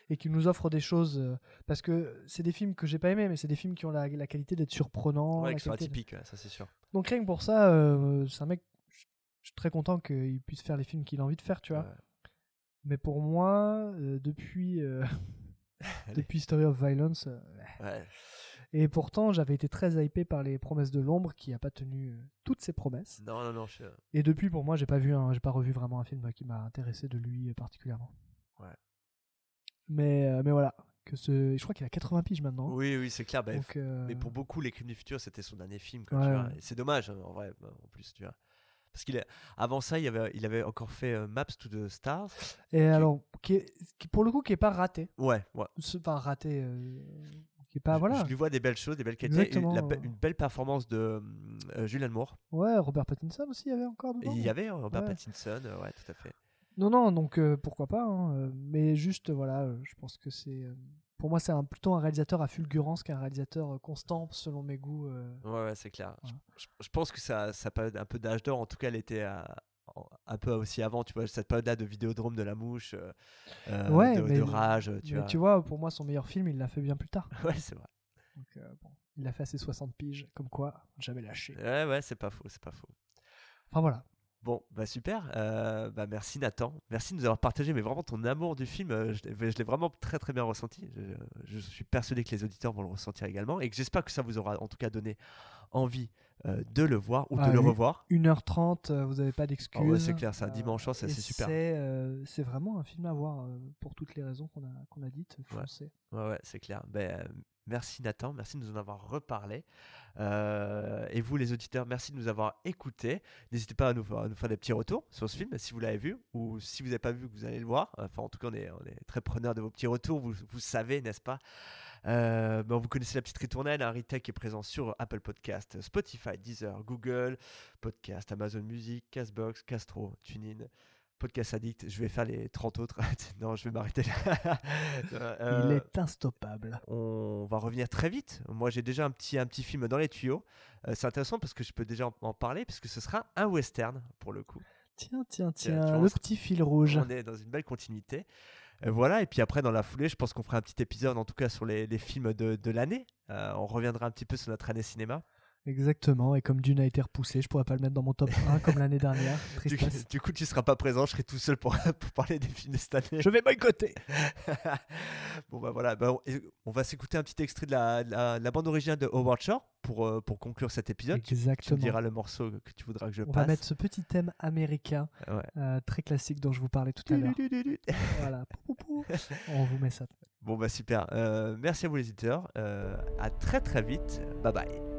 et qui nous offre des choses. euh, Parce que c'est des films que j'ai pas aimés, mais c'est des films qui ont la, la qualité d'être surprenants. Ouais, qui sont de- atypiques, ça c'est sûr. Donc rien que pour ça, euh, c'est un mec. Je suis très content qu'il puisse faire les films qu'il a envie de faire, tu vois. Ouais. Mais pour moi, euh, depuis, euh, depuis Story of Violence, Ouais. et pourtant j'avais été très hypé par les promesses de l'ombre qui a pas tenu toutes ses promesses. Non, non, non. je- Et depuis, pour moi, j'ai pas vu, j'ai pas revu vraiment un film qui m'a intéressé de lui particulièrement. Ouais. Mais, euh, mais voilà, que ce, je crois qu'il a 80 piges maintenant. Oui, oui, c'est clair. bah, Donc, euh, Mais pour beaucoup, Les Crimes du Futur, c'était son dernier film. quoi, Ouais, tu vois. ouais. Et C'est dommage, hein, en vrai, bah, en plus, tu vois. Parce qu'il est... avant ça, il avait, il avait encore fait euh, Maps to the Stars. Et alors, qui est, qui, pour le coup, qui est pas raté. Ouais, ouais. Ce- Enfin, raté. euh, qui est pas je, voilà. je lui vois des belles choses, des belles qualités. la une belle performance de Julianne Moore. Ouais, Robert Pattinson aussi, il y avait encore dedans. il y avait Robert. Pattinson, ouais, tout à fait. Non, non, donc euh, pourquoi pas. hein, euh, mais juste, voilà, euh, je pense que c'est. pour moi, c'est un, plutôt un réalisateur à fulgurance qu'un réalisateur constant, selon mes goûts. Ouais, ouais, c'est clair. Je- Voilà. Je, je pense que ça, ça période un peu d'âge d'or. En tout cas, elle était à- un peu aussi avant, tu vois, cette période-là de Vidéodrome de la Mouche, euh, Ouais, de, mais- de Rage, tu mais vois. tu vois, pour moi, son meilleur film, il l'a fait bien plus tard. Ouais, c'est vrai. Donc, euh, bon, il a fait à ses 60 piges, comme quoi, jamais lâché. Ouais, ouais, c'est pas faux, c'est pas faux. Enfin voilà. Bon, bah super. Euh, bah merci Nathan. Merci de nous avoir partagé, mais vraiment ton amour du film, euh, je l'ai vraiment très très bien ressenti. Je, je suis persuadé que les auditeurs vont le ressentir également et que j'espère que ça vous aura en tout cas donné envie euh, de le voir ou Ah, de le oui. revoir. 1h30, euh, vous n'avez pas d'excuses. Ah ouais, c'est clair, c'est un dimanche soir, ça, et c'est super. C'est vraiment un film à voir pour toutes les raisons qu'on a, qu'on a dites. Ouais, ouais, c'est clair. Ben, merci Nathan, merci de nous en avoir reparlé. Euh, et vous, les auditeurs, merci de nous avoir écoutés. N'hésitez pas à nous, faire des petits retours sur ce film, si vous l'avez vu, ou si vous n'avez pas vu, vous allez le voir. Enfin, en tout cas, on est, très preneurs de vos petits retours, vous, savez, n'est-ce pas? Euh, ben, Vous connaissez la petite ritournelle, un Retech est présent sur Apple Podcast, Spotify, Deezer, Google Podcast, Amazon Music, Castbox, Castro, TuneIn. Podcast Addict, je vais faire les 30 autres. non, je vais m'arrêter là. Il Euh, est instoppable. on va revenir très vite. Moi, j'ai déjà un petit, un petit film dans les tuyaux. Euh, c'est intéressant parce que je peux déjà en, en parler, puisque ce sera un western pour le coup. Tiens, tiens, Tiens, le on- petit fil rouge. On est dans une belle continuité. Euh, voilà, et puis après, dans la foulée, je pense qu'on fera un petit épisode, en tout cas, sur les, les films de, de l'année. Euh, on reviendra un petit peu sur notre année cinéma. Exactement, et comme Dune a été repoussé, je pourrais pas le mettre dans mon top 1 comme l'année dernière. Du, coup, tu seras pas présent, je serai tout seul pour, pour parler des films de cette année. Je vais boycotter. bon bah voilà, bah, on, on va s'écouter un petit extrait de la, la- de la bande originale de Howard Shore pour, euh, pour conclure cet épisode. Tu- Tu, me Exactement. diras le morceau que tu voudras que je On passe. va mettre ce petit thème américain Ouais. euh, très classique dont je vous parlais tout à l'heure. voilà. On vous met ça. Bon bah super. Euh, merci à vous les éditeurs. Euh, à très très vite. Bye bye.